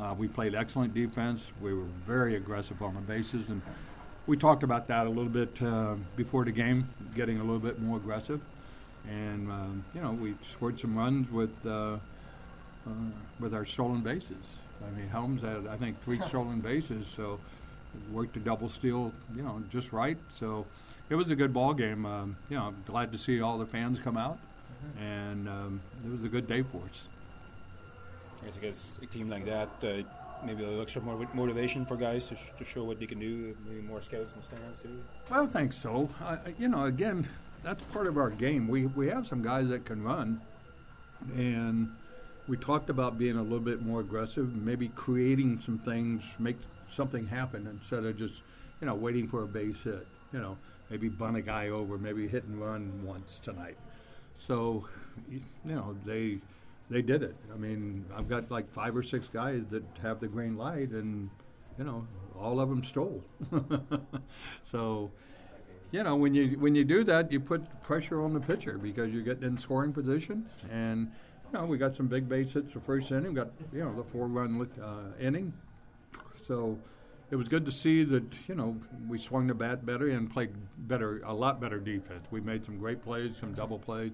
Uh, we played excellent defense. We were very aggressive on the bases, and we talked about that a little bit uh, before the game, getting a little bit more aggressive. And um, you know, we scored some runs with uh, with our stolen bases. I mean, Helms had I think three stolen bases, so worked a double steal, you know, just right. So it was a good ball game. Um, you know, I'm glad to see all the fans come out, and um, it was a good day for us. I guess against a team like that, uh, maybe a little extra more motivation for guys to, sh- to show what they can do. Maybe more scouts in the stands too. Well, I think so. I, I- you know, again, that's part of our game. We we have some guys that can run, and we talked about being a little bit more aggressive, maybe creating some things, make something happen instead of just you know waiting for a base hit. You know, maybe bunt a guy over, maybe hit and run once tonight. So, you you know, they they did it. I mean, I've got like five or six guys that have the green light, and you know, all of them stole. so, you know, when you when you do that, you put pressure on the pitcher because you're getting in scoring position, and you know, we got some big base hits the first inning. We got you know the four run uh, inning, so it was good to see that you know we swung the bat better and played better, a lot better defense. We made some great plays, some double plays.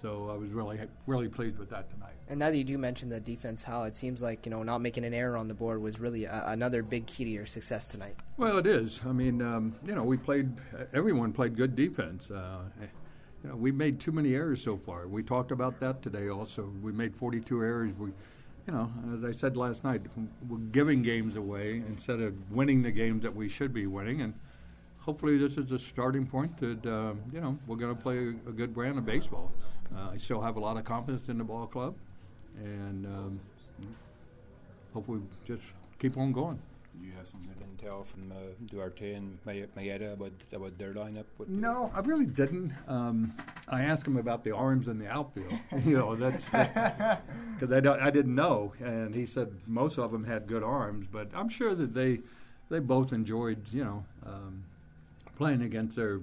So I was really really pleased with that tonight. And now that you do mention the defense, Hal, it seems like you know not making an error on the board was really a, another big key to your success tonight. Well, it is. I mean, um, you know, we played. Everyone played good defense. Uh, you know, we made too many errors so far. We talked about that today. Also, we made 42 errors. We, you know, as I said last night, we're giving games away instead of winning the games that we should be winning. And hopefully, this is a starting point that uh, you know we're going to play a, good brand of baseball. Uh, I still have a lot of confidence in the ball club, and um, hopefully, just keep on going. You have some good intel from uh, Duarte and May- Mayeda about about their lineup. No, I really didn't. Um, I asked him about the arms in the outfield. you know, that's because I don't, I didn't know, and he said most of them had good arms, but I'm sure that they they both enjoyed, you know, um, playing against their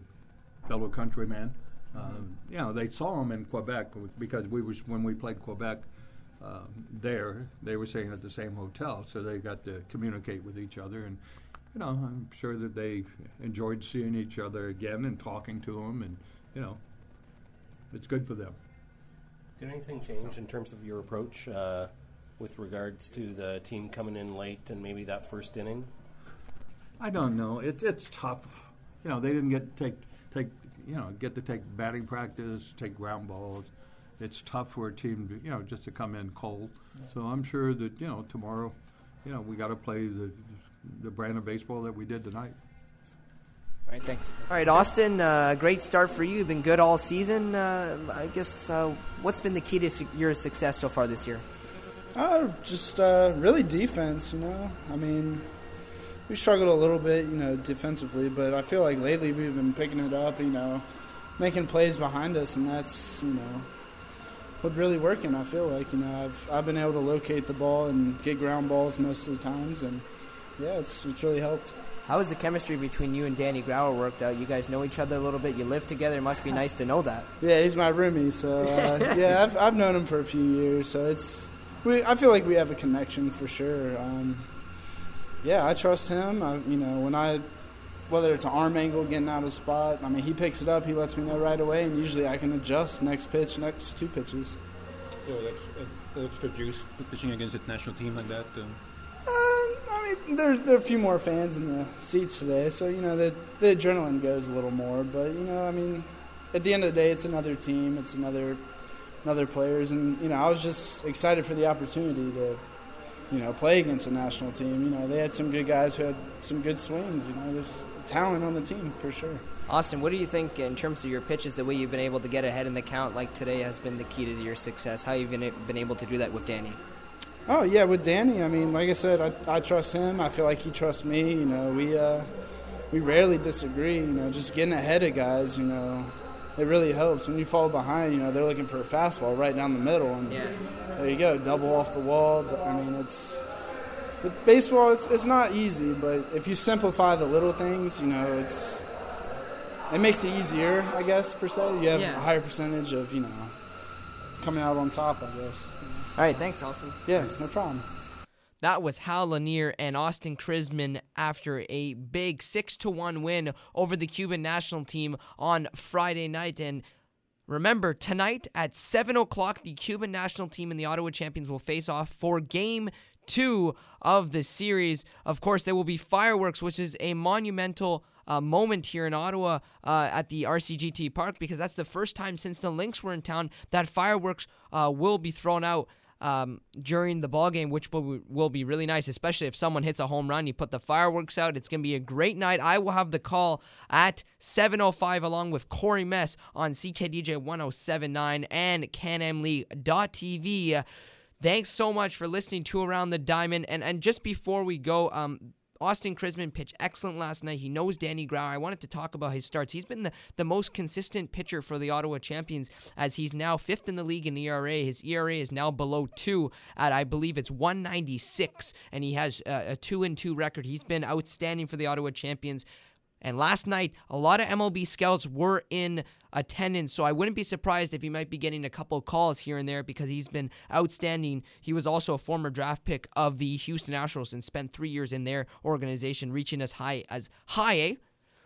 fellow countrymen. Um, you know, they saw them in Quebec because we was when we played Quebec. Um, there, they were staying at the same hotel, so they got to communicate with each other, and you know, I'm sure that they enjoyed seeing each other again and talking to them, and you know, it's good for them. Did anything change in terms of your approach uh, with regards to the team coming in late and maybe that first inning? I don't know. It's it's tough. you know, they didn't get to take take you know get to take batting practice, take ground balls. It's tough for a team to you know just to come in cold. So I'm sure that you know tomorrow, you know, we got to play the the brand of baseball that we did tonight. All right, thanks. All right, Austin, uh, great start for you. You've been good all season. Uh, I guess uh, what's been the key to su- your success so far this year? Uh, just uh, really defense, you know. I mean, we struggled a little bit, you know, defensively, but I feel like lately we've been picking it up, you know, making plays behind us, and that's, you know, really working. I feel like, you know, I've I've been able to locate the ball and get ground balls most of the times, and yeah, it's it's really helped. How has the chemistry between you and Danny Grauer worked out? You guys know each other a little bit. You live together. It must be nice to know that. Yeah, he's my roomie, so uh, yeah, I've I've known him for a few years, so it's we. I feel like we have a connection for sure. Um, yeah, I trust him. I, you know, when I whether it's an arm angle getting out of spot, I mean, he picks it up. He lets me know right away, and usually I can adjust next pitch, next two pitches. So that's uh, extra juice pitching against a national team like that. Um. I mean, there's there are a few more fans in the seats today, so you know the the adrenaline goes a little more. But you know, I mean, at the end of the day, it's another team, it's another another players, and you know, I was just excited for the opportunity to you know play against a national team. You know, they had some good guys who had some good swings. You know, there's talent on the team for sure. Austin, what do you think in terms of your pitches, the way you've been able to get ahead in the count like today has been the key to your success? How you've been, been able to do that with Danny? Oh yeah, with Danny, I mean, like I said, I, I trust him. I feel like he trusts me. You know, we uh, we rarely disagree. You know, just getting ahead of guys, you know, it really helps. When you fall behind, you know, they're looking for a fastball right down the middle, and yeah. there you go, double off the wall. I mean, it's with baseball. It's it's not easy, but if you simplify the little things, you know, it's it makes it easier, I guess per se. You have Yeah. a higher percentage of you know coming out on top, I guess. All right, thanks, Austin. Yeah, no problem. That was Hal Lanier and Austin Krisman after a big 6 to 1 win over the Cuban national team on Friday night. And remember, tonight at 7 o'clock, the Cuban national team and the Ottawa champions will face off for game two of the series. Of course, there will be fireworks, which is a monumental uh, moment here in Ottawa uh, at the RCGT Park because that's the first time since the Lynx were in town that fireworks uh, will be thrown out um, during the ball game, which will, will be really nice, especially if someone hits a home run. You put the fireworks out. It's going to be a great night. I will have the call at 7.05 along with Corey Mess on CKDJ 1079 and CanAmLeague.tv. Thanks so much for listening to Around the Diamond. And, and just before we go, um, Austin Krisman pitched excellent last night. He knows Danny Grauer. I wanted to talk about his starts. He's been the, the most consistent pitcher for the Ottawa champions as he's now fifth in the league in ERA. His ERA is now below two at, I believe it's 196, and he has uh, a two and two record. He's been outstanding for the Ottawa champions. And last night, a lot of MLB scouts were in attendance, so I wouldn't be surprised if he might be getting a couple calls here and there because he's been outstanding. He was also a former draft pick of the Houston Astros and spent three years in their organization, reaching as high as high A.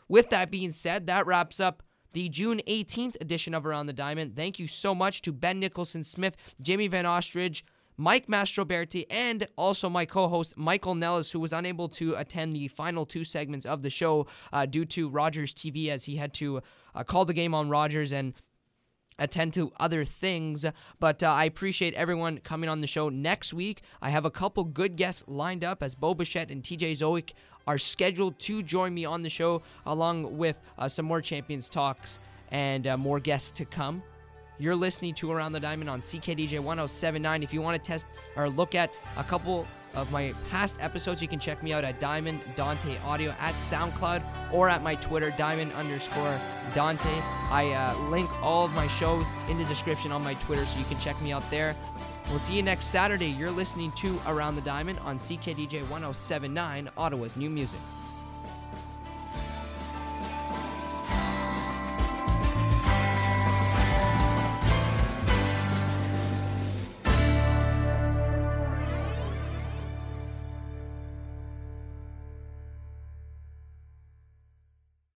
With that being said, that wraps up the June 18th edition of Around the Diamond. Thank you so much to Ben Nicholson Smith, Jimmy Van Ostrand, Mike Mastroberti, and also my co host, Michael Nellis, who was unable to attend the final two segments of the show uh, due to Rogers TV as he had to uh, call the game on Rogers and attend to other things. But uh, I appreciate everyone coming on the show next week. I have a couple good guests lined up as Bo Bichette and TJ Zeuch are scheduled to join me on the show, along with uh, some more Champions talks and uh, more guests to come. You're listening to Around the Diamond on CKDJ 1079. If you want to test or look at a couple of my past episodes, you can check me out at Diamond Dante Audio at SoundCloud or at my Twitter, Diamond underscore Dante. I uh, link all of my shows in the description on my Twitter, so you can check me out there. We'll see you next Saturday. You're listening to Around the Diamond on CKDJ 1079, Ottawa's new music.